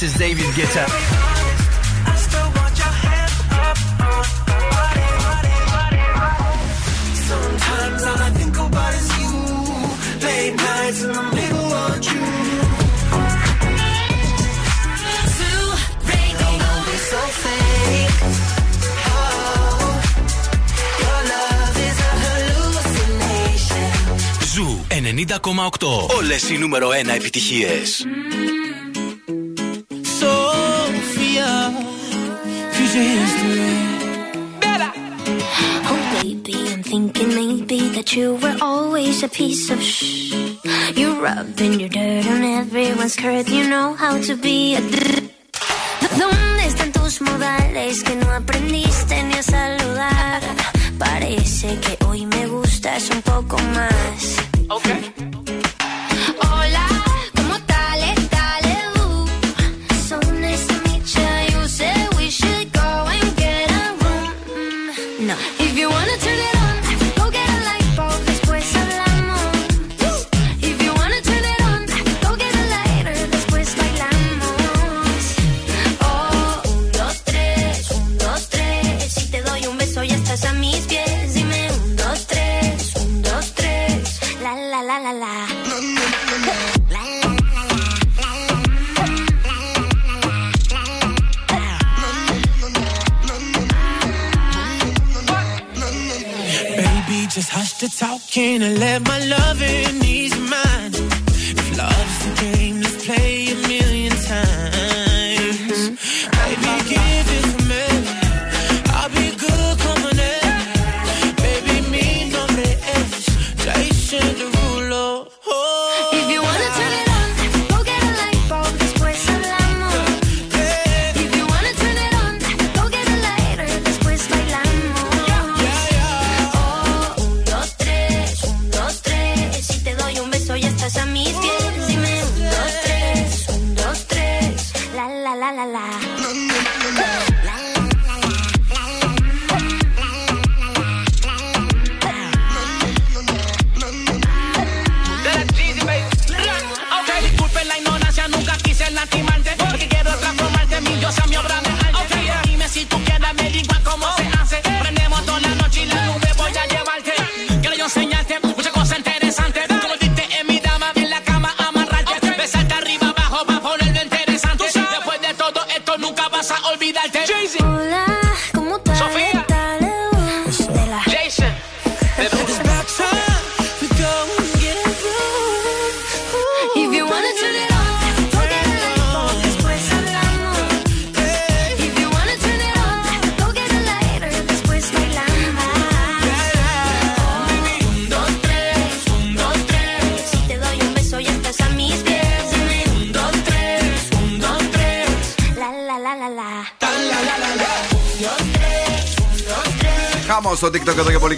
This is κομμά Guetta. Ζου Όλες οι νούμερο 1 επιτυχίες. You know how to be.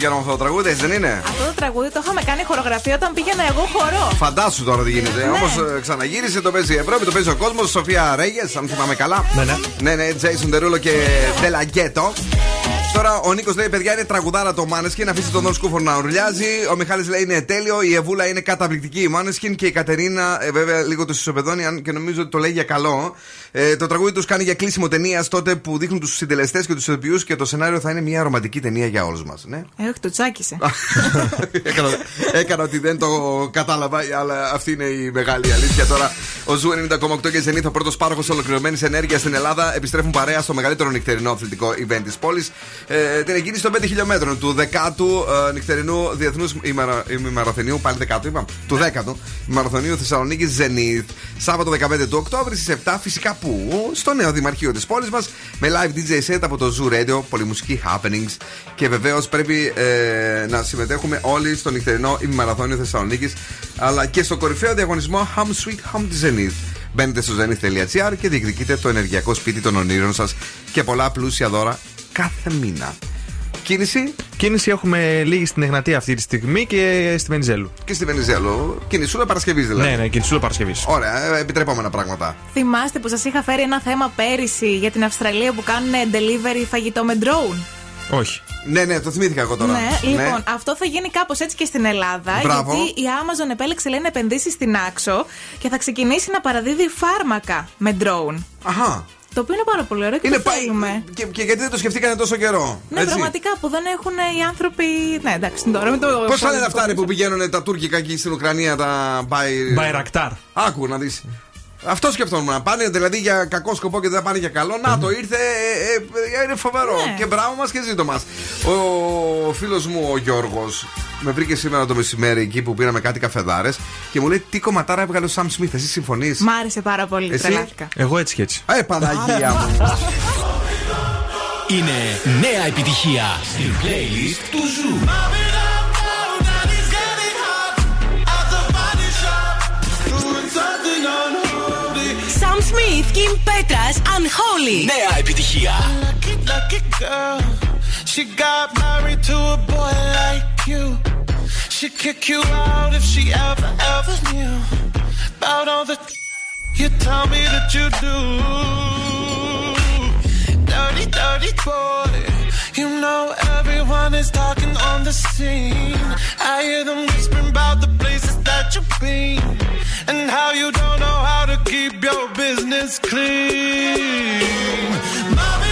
Αυτό το τραγούδι, έτσι δεν είναι; Αυτό το τραγούδι το είχαμε κάνει χορογραφία όταν πήγαινα εγώ χορό. Φαντάσου τώρα τι γίνεται. Ναι. Όμω ε, ξαναγύρισε, το παίζει η Ευρώπη, το παίζει ο κόσμος. Σοφία Ρέγες, αν θυμάμαι καλά. Ναι, ναι. Ναι, ναι, Τερούλο και Τελαγκέτο. Τώρα ο Νίκος λέει: Παιδιά είναι τραγουδάρα το Μάνεσκιν, αφήστε τον Νόρ Σκούφο να ουρλιάζει. Ο Μιχάλης λέει: Είναι τέλειο, η Εβούλα είναι καταπληκτική η Μάνεσκιν και η Κατερίνα, ε, βέβαια, λίγο το συσοπεδώνει, αν και νομίζω ότι το λέει για καλό. Ε, το τραγούδι τους κάνει για κλείσιμο ταινίας τότε που δείχνουν τους συντελεστές και τους ηθοποιούς και το σενάριο θα είναι μια ρομαντική ταινία για όλους μας. Ναι. Ε, το τσάκισε. έκανα, έκανα ότι δεν το κατάλαβα, αλλά αυτή είναι η μεγάλη αλήθεια τώρα. Ο Zoo 90,8 και Zenith, ο πρώτος πάροχος ολοκληρωμένης ενέργειας στην Ελλάδα, επιστρέφουν παρέα στο μεγαλύτερο νυχτερινό αθλητικό event της πόλης. Ε, την εκκίνηση των 5 χιλιόμετρων του 10ου ε, νυχτερινού διεθνούς ημιμαραθωνίου, πάλι 10ου είπα, του 10ου ημιμαραθωνίου Θεσσαλονίκης Zenith. Σάββατο 15 του Οκτώβρη στις 7 φυσικά που στο νέο δημαρχείο της πόλης μας με live DJ set από το Zoo Radio, πολυμουσική happenings και βεβαίως πρέπει ε, να συμμετέχουμε όλοι στο νυχτερινό ημιμαραθώνιο Θεσσαλονίκης αλλά και στο κορυφαίο διαγωνισμό Hum Sweet Hum της Zenith. Μπαίνετε στο zenith.gr και διεκδικείτε το ενεργειακό σπίτι των ονείρων σας και πολλά πλούσια δώρα κάθε μήνα. Κίνηση; Κίνηση έχουμε λίγη στην Εγνατία αυτή τη στιγμή και στη Βενιζέλου. Και στη Βενιζέλου. Κινησούλα Παρασκευής δηλαδή. Ναι, ναι, κινησούλα Παρασκευής. Ωραία, ε, επιτρεπόμενα πράγματα. Θυμάστε που σας είχα φέρει ένα θέμα πέρυσι για την Αυστραλία που κάνουν delivery φαγητό με drone. Όχι. Ναι, ναι, το θυμήθηκα εγώ τώρα. Ναι, λοιπόν, αυτό θα γίνει κάπως έτσι και στην Ελλάδα. Μπράβο. Γιατί η Amazon επέλεξε, λέει, να επενδύσεις στην Άξο και θα ξεκινήσει να παραδίδει φάρμακα με drone. Αχά. Το οποίο είναι πάρα πολύ ωραίο και Είναι το θέλουμε. Και, και γιατί δεν το σκεφτήκανε τόσο καιρό. Ναι, έτσι; πραγματικά που δεν έχουν οι άνθρωποι. Ναι, εντάξει, τώρα με το. Πώς θα λένε αυτά ρε, που πηγαίνουν τα τουρκικά εκεί στην Ουκρανία, τα μπαϊ... Μπαϊρακτάρ. Άκου να δεις. Αυτό σκεφτόμουν. Να πάνε δηλαδή για κακό σκοπό και δεν θα πάνε για καλό. Να το ήρθε. Ε, ε, είναι φοβερό. Ναι. Και μπράβο μας και ζήτω μας. Ο φίλος μου ο Γιώργος με βρήκε σήμερα το μεσημέρι εκεί που πήραμε κάτι καφεδάρες και μου λέει τι κομματάρα έβγαλε ο Σαμ Σμιθ. Εσύ συμφωνείς; Μ' άρεσε πάρα πολύ. Εσύ; Τρελάθηκα. Εγώ έτσι και έτσι. Ε, Παναγία μου. Είναι νέα επιτυχία στην playlist του Zoo. Sam Smith, Kim Petras, Unholy. Νέα επιτυχία. Lucky girl, she got married to a boy like you. She'd kick you out if she ever, ever knew about all the you tell me that you do. Dirty, dirty boy. You know everyone is talking on the scene. I hear them whispering about the places that you've been and how you don't know how to keep your business clean. Mom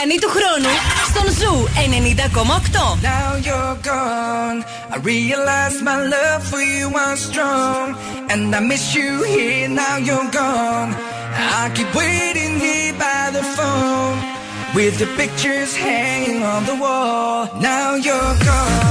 Η μηχανή του χρόνου στον Ζου 90,8. Now you're gone. I realize my love for you was strong. And I miss you here, now you're gone. I keep waiting here by the phone. With the pictures hanging on the wall. Now you're gone.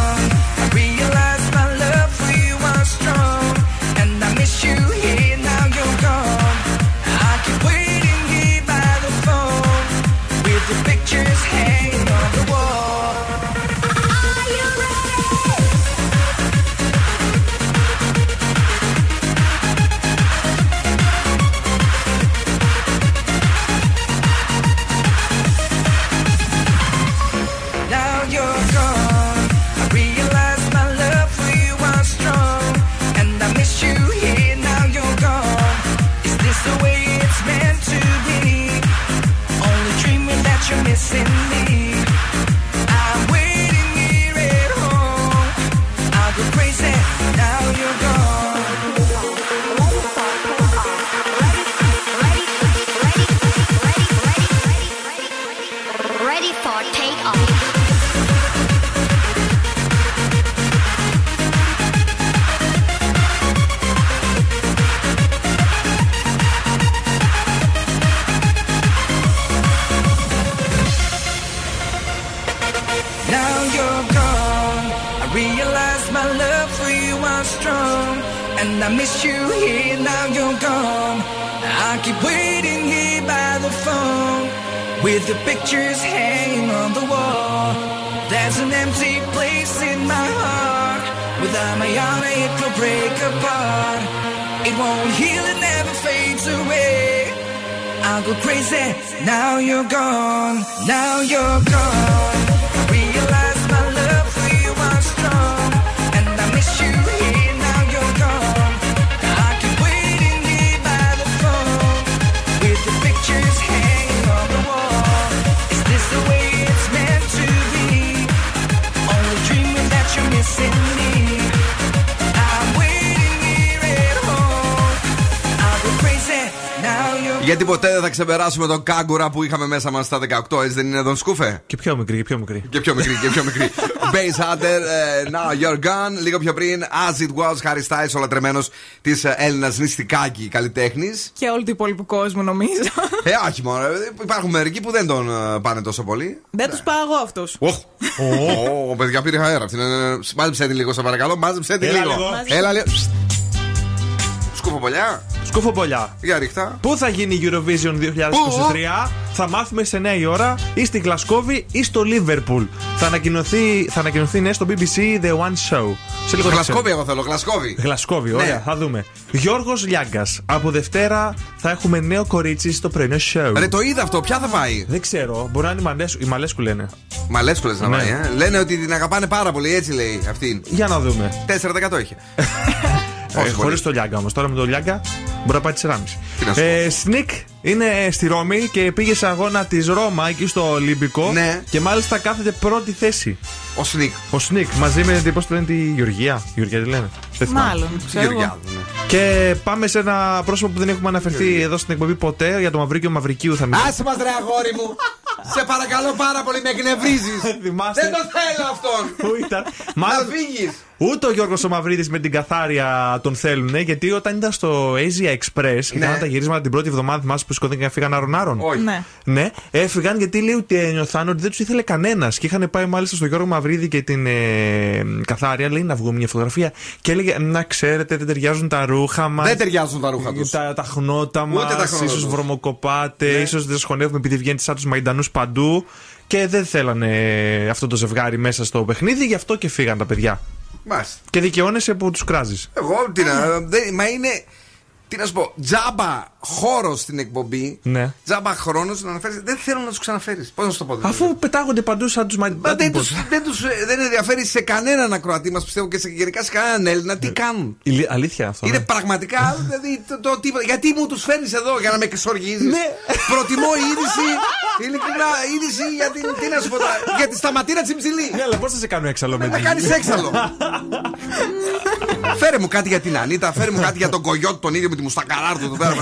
With the pictures hanging on the wall. There's an empty place in my heart. Without my honor, it will break apart. It won't heal, it never fades away. I'll go crazy. Now you're gone. Now you're gone. Γιατί ποτέ δεν θα ξεπεράσουμε τον κάγκουρα που είχαμε μέσα μας στα 18, έτσι δεν είναι εδώ σκούφε; Και πιο μικρή, και πιο μικρή. Και πιο μικρή, και πιο μικρή. Base Hunter, ε, Now You're Gone. Λίγο πιο πριν, As It Was, Harry Styles, ο λατρεμένο τη Έλληνας νηστικάκη καλλιτέχνης. Και όλου του υπόλοιπου κόσμου νομίζω. Ε, όχι μόνο. ε, Υπάρχουν μερικοί που δεν τον ε, πάνε τόσο πολύ. Δεν τους πάω εγώ αυτούς. Οχ. Ω, παιδιά πήρε αέρα. Αυτή είναι- Μάζεψε την λίγο, σε παρακαλώ. Μάζεψε την Έλα λίγο. λίγο. Έλα λίγο. Σκουφοπολιά. Σκουφομπολιά. Για ρίχτα. Πού θα γίνει η Eurovision 2023, θα μάθουμε σε 9 η ώρα ή στη Γλασκόβη ή στο Λίβερπουλ. Θα ανακοινωθεί, θα ανακοινωθεί ναι, στο BBC The One Show. Σε λίγο θα Γλασκόβη, ξέρουμε. εγώ θέλω. Γλασκόβη. Γλασκόβη, ωραία, Ναι. θα δούμε. Γιώργος Λιάγκας. Από Δευτέρα θα έχουμε νέο κορίτσι στο πρωινό show. Ρε το είδα αυτό, ποια θα πάει; Δεν ξέρω, μπορεί να είναι η Μαλέσκου, η Μαλέσκου λένε. Μαλέσκου λες να Ναι. πάει, ε. Λένε ότι την αγαπάνε πάρα πολύ, έτσι λέει αυτή. Για να δούμε. 4% είχε. Ε, Χωρίς το Λιάγκα όμως. Τώρα με το Λιάγκα μπορεί να πάει 4,5. Τι να σου Ε, Σνικ είναι στη Ρώμη και πήγε σε αγώνα της Ρώμα εκεί στο Ολυμπικό. Ναι. Και μάλιστα κάθεται πρώτη θέση. Ο Σνικ. Ο Σνικ μαζί με την. Πώς τη λένε τη Γεωργία. Γεωργία τη λένε. Δεν θυμάμαι. Μάλλον. ξέρω εγώ. Γεωργιάδου, ναι. Και πάμε σε ένα πρόσωπο που δεν έχουμε αναφερθεί εδώ στην εκπομπή ποτέ. Για το Μαυρίκιο Μαυρικίου θα μιλήσουμε. Άσε μας ρε αγόρι μου. Σε παρακαλώ πάρα πολύ, με εκνευρίζεις. Θυμάστε. Δεν το θέλω αυτόν. Πού ήταν; Να Μάλλον φύγεις. ούτε ο Γιώργος ο Μαυρίδη με την καθάρια τον θέλουν, γιατί όταν ήταν στο Asia Express και Ναι. κάναν τα γυρίσματα την πρώτη εβδομάδα, θυμάσαι που σηκώθηκαν και φύγαν άρον-άρον. Όχι. Ναι. Ναι, έφυγαν γιατί λέει ότι ένιωθαν ότι δεν τους ήθελε κανένας. Και είχαν πάει μάλιστα στον Γιώργο Μαυρίδη και την ε, καθάρια, λέει να βγούμε μια φωτογραφία. Και έλεγε Να ξέρετε, δεν ταιριάζουν τα ρούχα μας. Δεν ταιριάζουν τα ρούχα τους. Τα, τα χνότα μα, Ούτε τα χνότα ίσως τους. βρωμοκοπάτε, Ναι. ίσως δεν σχολεύουμε επειδή βγαίνετε σαν τους μαϊντανού παντού. Και δεν θέλανε αυτό το ζευγάρι μέσα στο παιχνίδι, γι' αυτό και φύγαν τα παιδιά. Μάλιστα. Και δικαιώνεσαι που τους κράζεις. Εγώ τι να. δεν- Μα είναι. Τι να σου πω, τζάμπα χώρο στην εκπομπή, Ναι. τζάμπα χρόνος να αναφέρεις. Δεν θέλω να τους ξαναφέρεις. Πώς να σου το πω. δηλαδή. Αφού πετάγονται παντού σαν τους Μα μαϊντανού. δεν, τους, δεν, τους, ε, δεν ενδιαφέρει σε κανέναν ακροατή μας, πιστεύω και σε, γενικά σε κανέναν Έλληνα τι κάνουν; Αλήθεια αυτό. Είναι ναι. πραγματικά. Δηλαδή, το, το, τίποτα. γιατί μου τους φέρνεις εδώ για να με εξοργίζει. Ναι. Προτιμώ είδηση. Ειλικρινά, είδηση για την. Τι να σου πω, τα- για τη σταματήρα τσιμψιλή. Ναι, αλλά πώς θα σε κάνω έξαλλο με Να την- κάνεις έξαλλο. φέρε μου κάτι για την Ανίτα, φέρε μου κάτι για τον κογιότ τον ίδιο με τη μουστακαράρ του εδώ πέρα.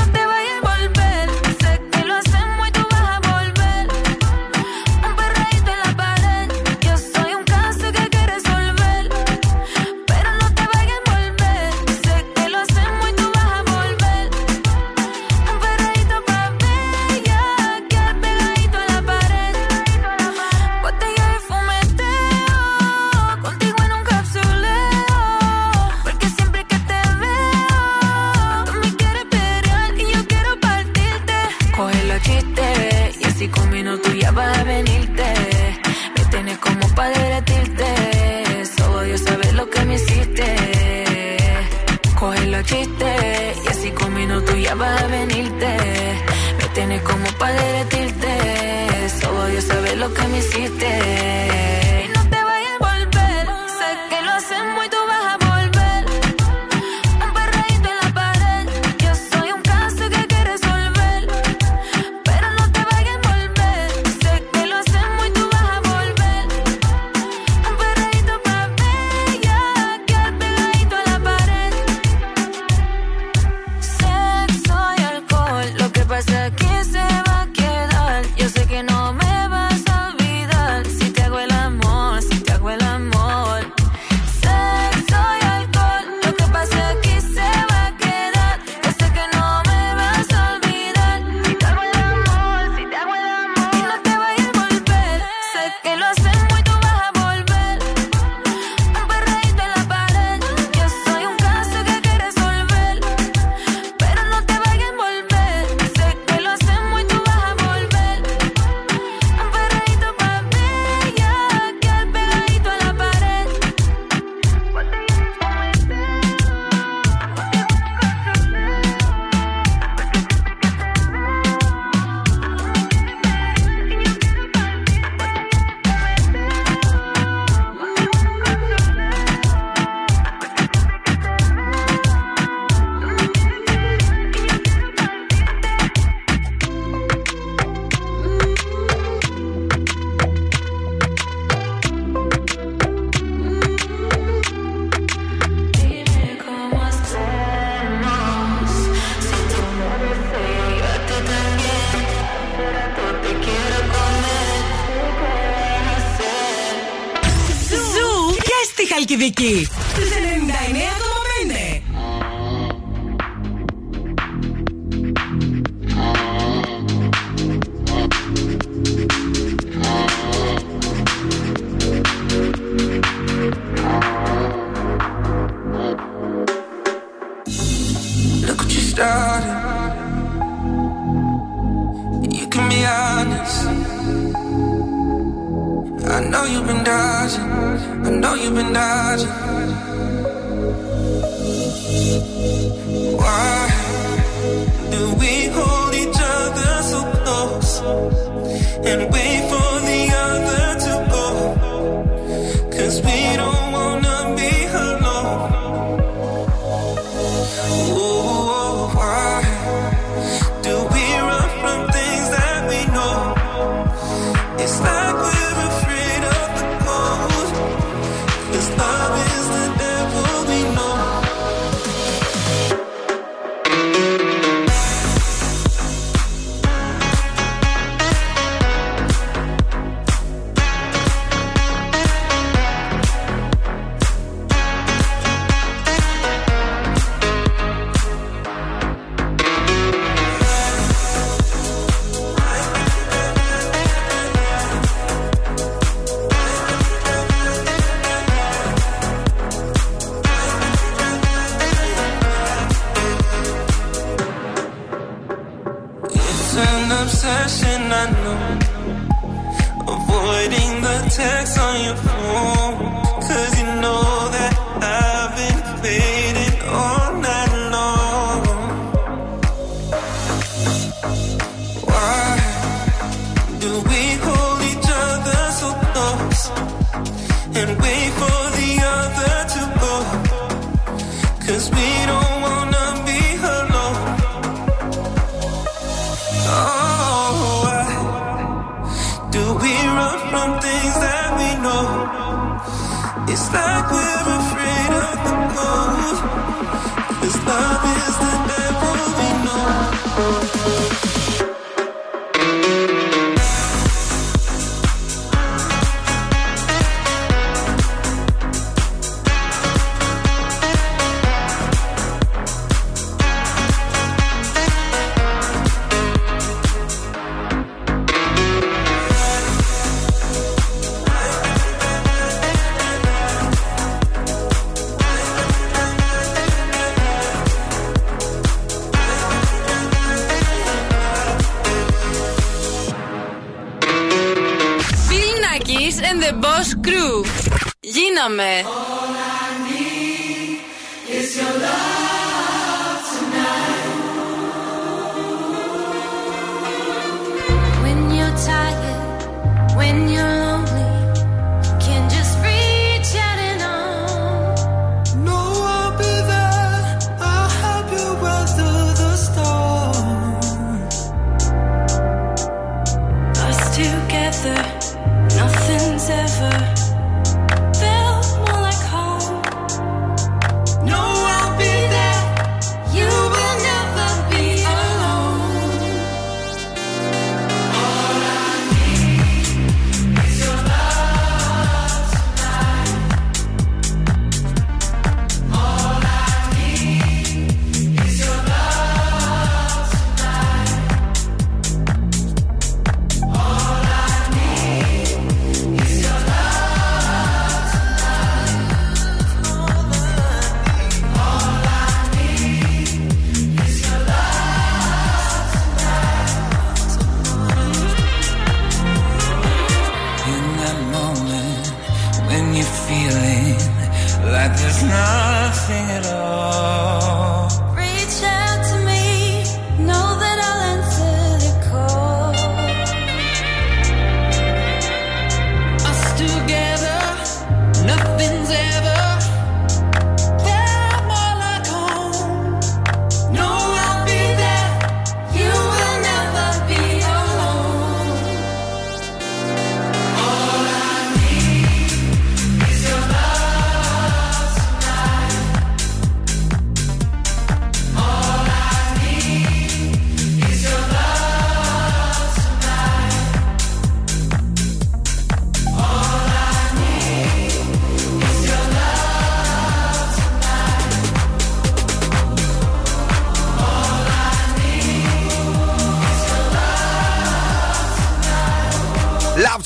va a venirte. Me tienes como padre can be honest. I know you've been dodging. I know you've been dodging touch.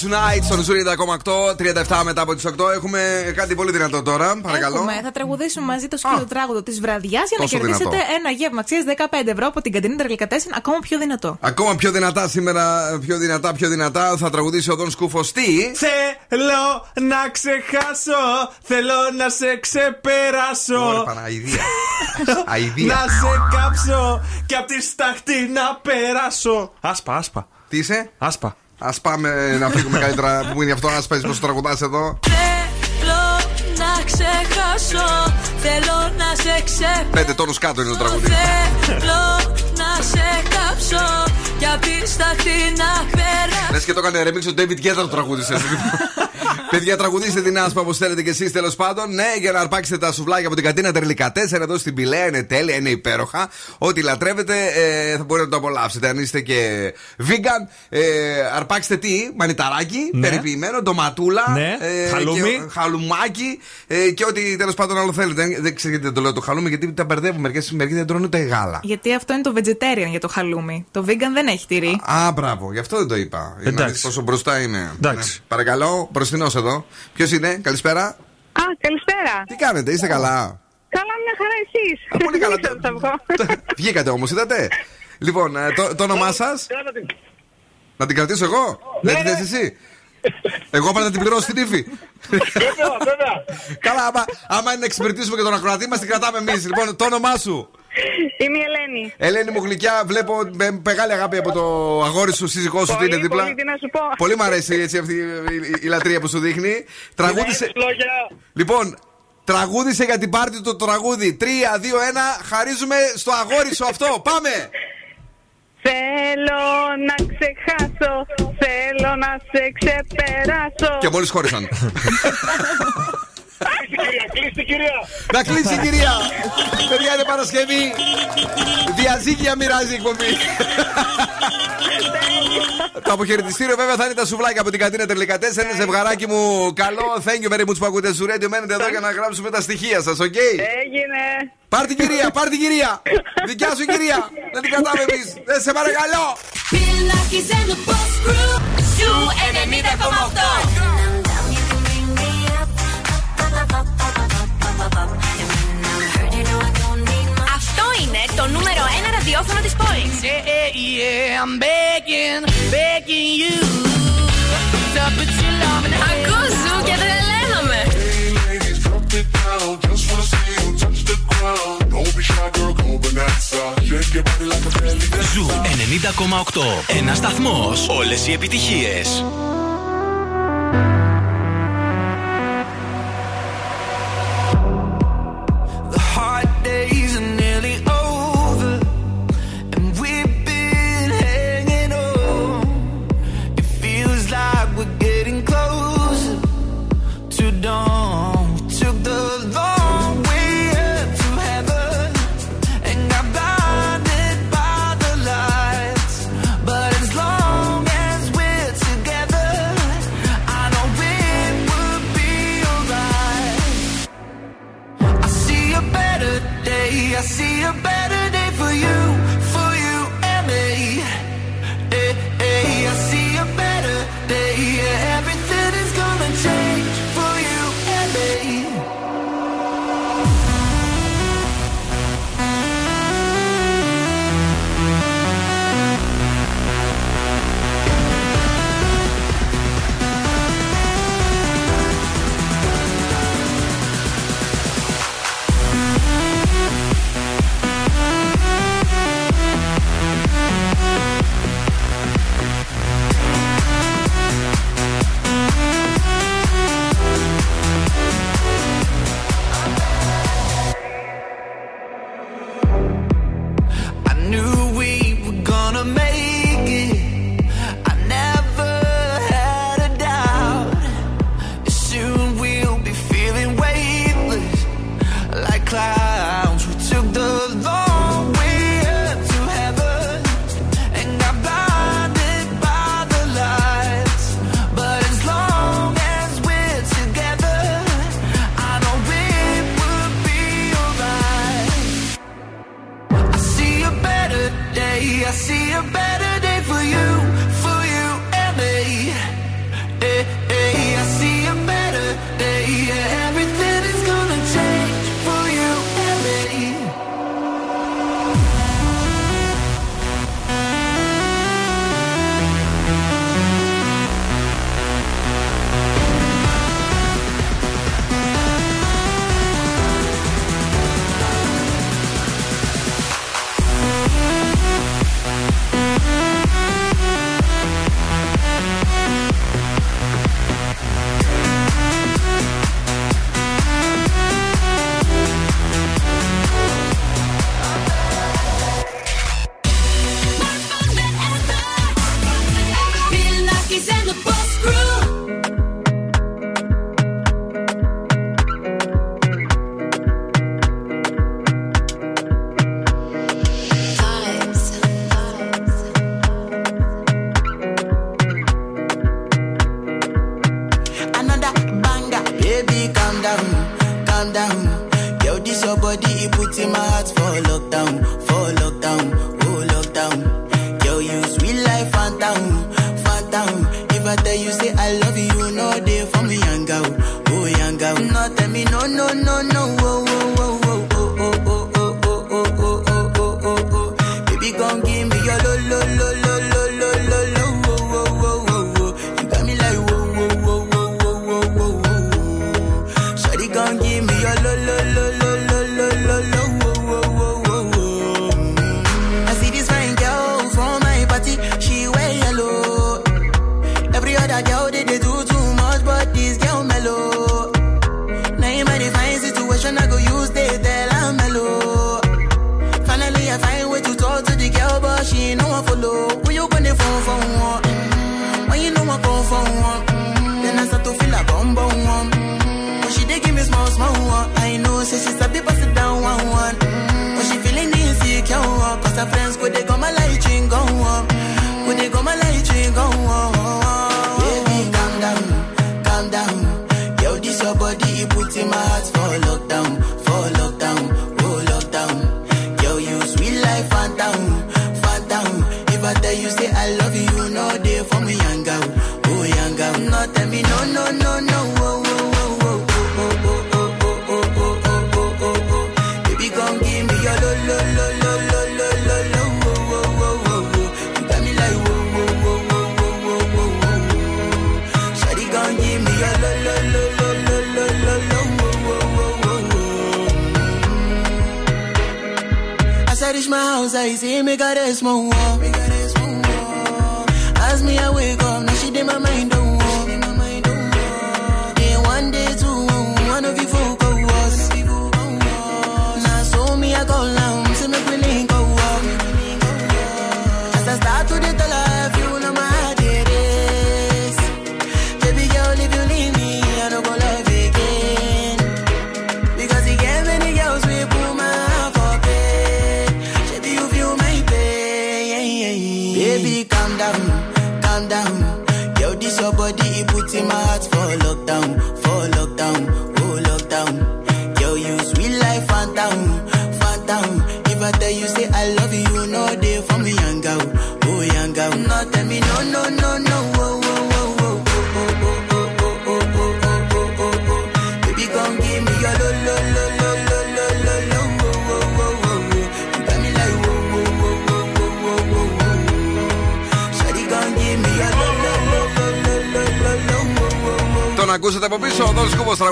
Tonight στον Ζούρι 90,8, 37 μετά από τις 8. Έχουμε κάτι πολύ δυνατό τώρα. Παρακαλώ. Έχουμε, θα τραγουδήσουμε μαζί το σκύλο τράγουδο της βραδιάς για να τόσο κερδίσετε δυνατό. ένα γεύμα αξίας 15 ευρώ από την καντίνη Τερλικατέσιν, ακόμα πιο δυνατό. Ακόμα πιο δυνατά σήμερα, πιο δυνατά, πιο δυνατά θα τραγουδήσει ο Δον Σκούφος τι; Θέλω να ξεχάσω, θέλω να σε ξεπεράσω. Ωραία, Παναηδία. Αηδία. να σε κάψω και απ' τη σταχτή να περάσω. Άσπα, άσπα. Τι είσαι; Άσπα. Α πάμε να φύγουμε καλύτερα που μου είναι αυτό. Α παίζεις πώ τραγουδάς εδώ. Θέλω να ξεχάσω, θέλω να σε ξεπεράσω. Πέντε τόνους κάτω είναι το τραγούδι. Θέλω να σε κάψω και απ' τη σταχτή να περάσω. Λες και το έκανε remix ο David Guetta το τραγούδισε. Παιδιά, τραγουδίστε την άσπα όπως θέλετε κι εσείς τέλος πάντων. Ναι, για να αρπάξετε τα σουβλάκια από την κατίνα τερλικά 4 εδώ στην Πηλαία. Είναι τέλεια, είναι υπέροχα. Ό,τι λατρεύετε ε, θα μπορείτε να το απολαύσετε. Αν είστε και vegan, ε, αρπάξτε τι, μανιταράκι, Ναι. περιποιημένο, ντοματούλα, Ναι, χαλούμι. και, χαλουμάκι ε, και ό,τι τέλος πάντων άλλο θέλετε. Δεν- Δεν ξέρω γιατί δεν το λέω το χαλούμι, γιατί τα μπερδεύω. Μερικές μερικοί δεν τρώνε ούτε γάλα. Γιατί αυτό είναι το vegetarian για το χαλούμι. Το vegan δεν έχει τυρί. Α, μπράβο, γι' αυτό δεν το είπα. Για να Εντάξει. δεις πόσο μπροστά είναι. Εντάξει. Ναι. Παρακαλώ, μπροστινό εδώ; Ποιος είναι, καλησπέρα. Α, καλησπέρα. Τι κάνετε, είστε καλά; Καλά, μια χαρά εσείς. πολύ καλά. Δεν ξέρω τι θα βγω. Βγήκατε όμως, είδατε; Λοιπόν, ε, το, το όνομά σας; Κράτα την. Να την κρατήσω εγώ; Δεν την θες εσύ; Εγώ πρέπει να την πληρώσω στην ύφη. Βέβαια, βέβαια. Καλά, άμα, άμα είναι να εξυπηρετήσουμε και τον ακροατή μας, την κρατάμε εμείς. Λοιπόν, το όνομά σου. Είμαι η Ελένη. Ελένη μου γλυκιά, βλέπω με μεγάλη αγάπη από το αγόρι σου, σύζυγό σου ότι Πολύ, είναι δίπλα. πολύ, τι να σου πω. Πολύ μ' αρέσει έτσι αυτή η, η- η λατρεία που σου δείχνει. Τραγούδισε. Λοιπόν, τραγούδισε για την πάρτι του το τραγούδι. 3, 2, 1, χαρίζουμε στο αγόρι σου αυτό. Πάμε! Θέλω να ξεχάσω, θέλω να σε ξεπεράσω. Και μόλις χώρισαν. Κλείσει κυρία. Να κλείσει η κυρία. Παιδιά είναι Παρασκευή. Διαζύγια μοιράζει η εκπομπή. Το αποχαιρετιστήριο βέβαια θα είναι τα σουβλάκια από την κατίνα τελικά 4. Ένα ζευγαράκι μου καλό. Thank you very much που ακούτε Zoo Radio. Μένετε εδώ για να γράψουμε τα στοιχεία σας, οκ; Έγινε. Πάρ την κυρία, πάρ την κυρία. Δικιά σου κυρία. Δεν την κρατάμε εμείς. Δεν σε παρακαλώ. Αυτό είναι το νούμερο 1 ραδιόφωνο της πόλης. Yeah, yeah, I'm begging, begging you to put your love in the Ακούς Zoo και τρελαίνομαι. Ζου 90,8. Ένας σταθμός. Όλες οι επιτυχίες. I see a better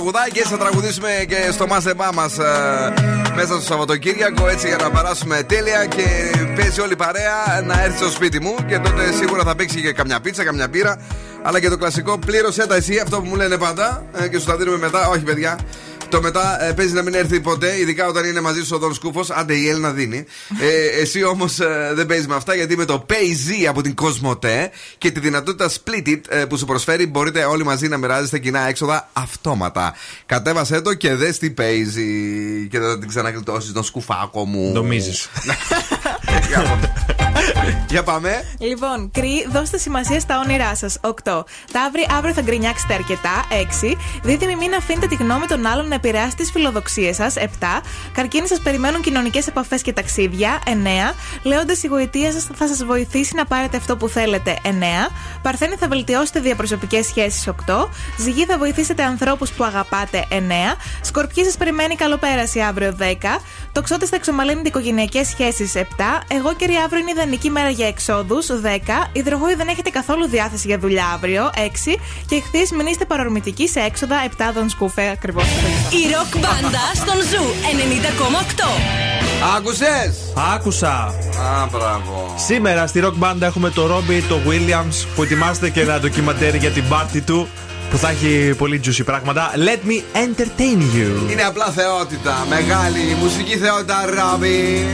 τραγουδάει και θα τραγουδήσουμε και στο μάζεμά μας μέσα στο Σαββατοκύριακο έτσι για να περάσουμε τέλεια και παίζει όλη η παρέα να έρθει στο σπίτι μου και τότε σίγουρα θα παίξει και καμιά πίτσα, καμιά πύρα. Αλλά και το κλασικό πλήρωσέ τα εσύ, αυτό που μου λένε πάντα ε, και σου τα δίνουμε μετά. Όχι, παιδιά. Το μετά ε, παίζει να μην έρθει ποτέ, ειδικά όταν είναι μαζί σου ο Δον Σκούφος. Άντε η Έλληνα δίνει. Ε, εσύ όμως δεν παίζεις με αυτά γιατί με το PayZ από την Cosmote και τη δυνατότητα Split It ε, που σου προσφέρει μπορείτε όλοι μαζί να μοιράζεστε κοινά έξοδα αυτόματα. Κατέβασέ το και δες τι παίζει και δεν θα την ξαναγλιτώσεις τον σκουφάκο μου. Νομίζεις. Για πάμε. Λοιπόν, κρύ, δώστε σημασία στα όνειρά σας. 8. Ταύρι, αύριο θα γκρινιάξετε αρκετά. 6. Δίδυμοι, μην αφήνετε τη γνώμη των άλλων να επηρεάσει τις φιλοδοξίες σας. 7. Καρκίνοι, σας περιμένουν κοινωνικές επαφές και ταξίδια. 9. Λέοντε, η γοητεία σας θα σας βοηθήσει να πάρετε αυτό που θέλετε. 9. Παρθένη, θα βελτιώσετε διαπροσωπικές σχέσεις. 8. Ζυγή, θα βοηθήσετε ανθρώπους που αγαπάτε. 9. Σκορπιοί, σας περιμένει καλοπέραση αύριο. 10. Τοξότες, θα εξομαλύνετε οικογενειακές σχέσεις. 7. Εγώ, κύριε, αύριο είναι ιδανική μέρα για εξόδους. 10. Υδροχόη, δεν έχετε καθόλου διάθεση για δουλειά αύριο. 6. Και εχθέ, μην είστε παρορμητικοί σε έξοδα 7 δον σκούφε. Ακριβώς. Η ροκ μπάντα στον Ζου 90,8. Άκουσες! Άκουσα. Α, μπράβο. Σήμερα στη Rock Band έχουμε το Robbie, το Williams που ετοιμάζεται και ένα ντοκιμαντέρ για την πάρτι του που θα έχει πολύ juicy πράγματα. Let me entertain you. Είναι απλά θεότητα. Μεγάλη μουσική θεότητα, Ράβι.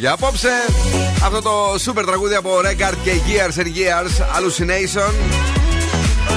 Για απόψε. Αυτό το super τραγούδι από Record και Years and Years Hallucination.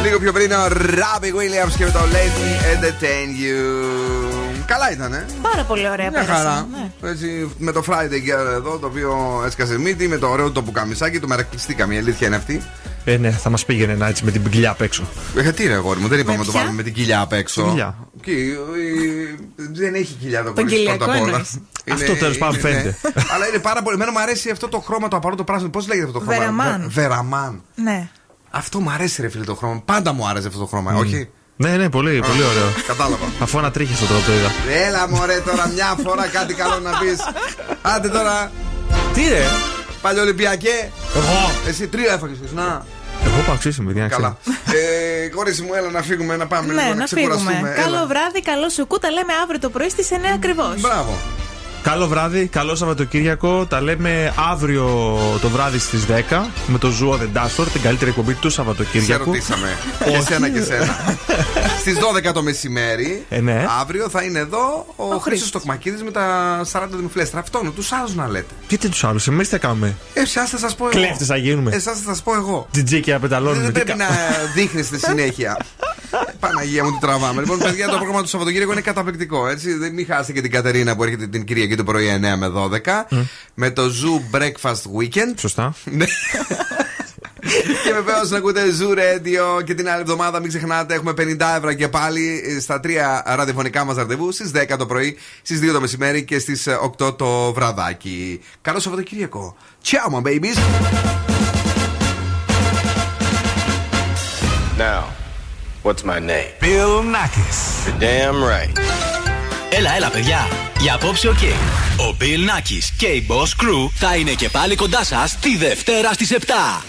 Λίγο πιο πριν ο Robbie Williams και με το Let Me Entertain You. Καλά ήταν, ε. Πάρα πολύ ωραία Μια πέρασε. χαρά. Ναι. Έτσι, με το Friday Girl εδώ, το οποίο έσκασε μύτη, με το ωραίο το πουκαμισάκι του, μερακλειστήκαμε. Η αλήθεια είναι αυτή. Ε, ναι, θα μας πήγαινε ένα έτσι με την κοιλιά απ' έξω. Ε, τι ρε, αγόρι μου, δεν είπαμε να το ποια; βάλουμε με την κοιλιά απ' έξω. Την κοιλιά. Και, ε, δεν έχει κοιλιά το κορίτσι Παγγελιακό πρώτα απ' όλα. Εννοείς. Είναι- Αυτό τέλος πάντων είναι- φαίνεται. Αλλά είναι πάρα πολύ. Εμένα μου αρέσει αυτό το χρώμα, το απαρό το πράσινο. Πώς λέγεται αυτό το χρώμα; Βεραμάν. Βε- Βεραμάν. Ναι. Αυτό μου αρέσει, ρε φίλε το χρώμα. Πάντα μου άρεσε αυτό το χρώμα, όχι; Ναι, ναι, πολύ, Α, πολύ ωραίο. Κατάλαβα. Αφού ανατρίχεσαι τώρα που το είδα. Έλα μωρέ τώρα μια φορά κάτι καλό να πεις. Άντε τώρα. Τι ρε; Παλιολυμπιακέ. Εγώ. Εσύ τρία έφαγες. Να. Εγώ πάω ξύσιμο, παιδιά. Καλά. ε, κόρη μου, έλα να φύγουμε, να πάμε Ναι, λίγο να ξεκουραστούμε. φύγουμε. Έλα. Καλό βράδυ, καλό σου κου. Τα λέμε αύριο το πρωί στις 9 ακριβώς. Μπράβο. Καλό βράδυ, καλό Σαββατοκύριακο. Τα λέμε αύριο το βράδυ στις 10 με το Zoo The Dashboard, την καλύτερη εκπομπή του Σε Σαββατοκύριακου. ρωτήσαμε. και Όχι. εσένα και εσένα. Στις 12 το μεσημέρι, Ε, ναι. αύριο θα είναι εδώ ο, ο Χρήστος Τοκμακίδη με τα 40 δημοφιλέστρα. Αυτό είναι, τους άλλους να λέτε. Τι τι τους άλλους, εμείς τι θα κάνουμε; Εσάς θα σας πω εγώ. Κλέφτες θα γίνουμε. Εσάς θα σας πω εγώ. Τζιτζίκια πεταλώνουμε. Δεν τι πρέπει κα- να δείχνεστε συνέχεια. Παναγία μου, τι τραβάμε. Λοιπόν, παιδιά, το πρόγραμμα του Σαββατοκύριακου είναι καταπληκτικό. Έτσι. Δεν μην χάσετε και την Κατερίνα που έρχεται την Κυριακή το πρωί 9 με 12. Με το Zoo Breakfast Weekend. Σωστά. Ναι. και βεβαίως να ακούτε Zoo Radio και την άλλη εβδομάδα μην ξεχνάτε έχουμε 50 ευρώ και πάλι στα τρία ραδιοφωνικά μας ραντεβού στις 10 το πρωί, στις 2 το μεσημέρι και στις 8 το βραδάκι. Καλό Σαββατοκύριακο. Ciao, my babies. Now, what's my name? Bill Nackis. You're damn right. Έλα, έλα, παιδιά. Για απόψε ο King. Ο Bill Nackis και η Boss Crew θα είναι και πάλι κοντά σας τη Δευτέρα στις 7.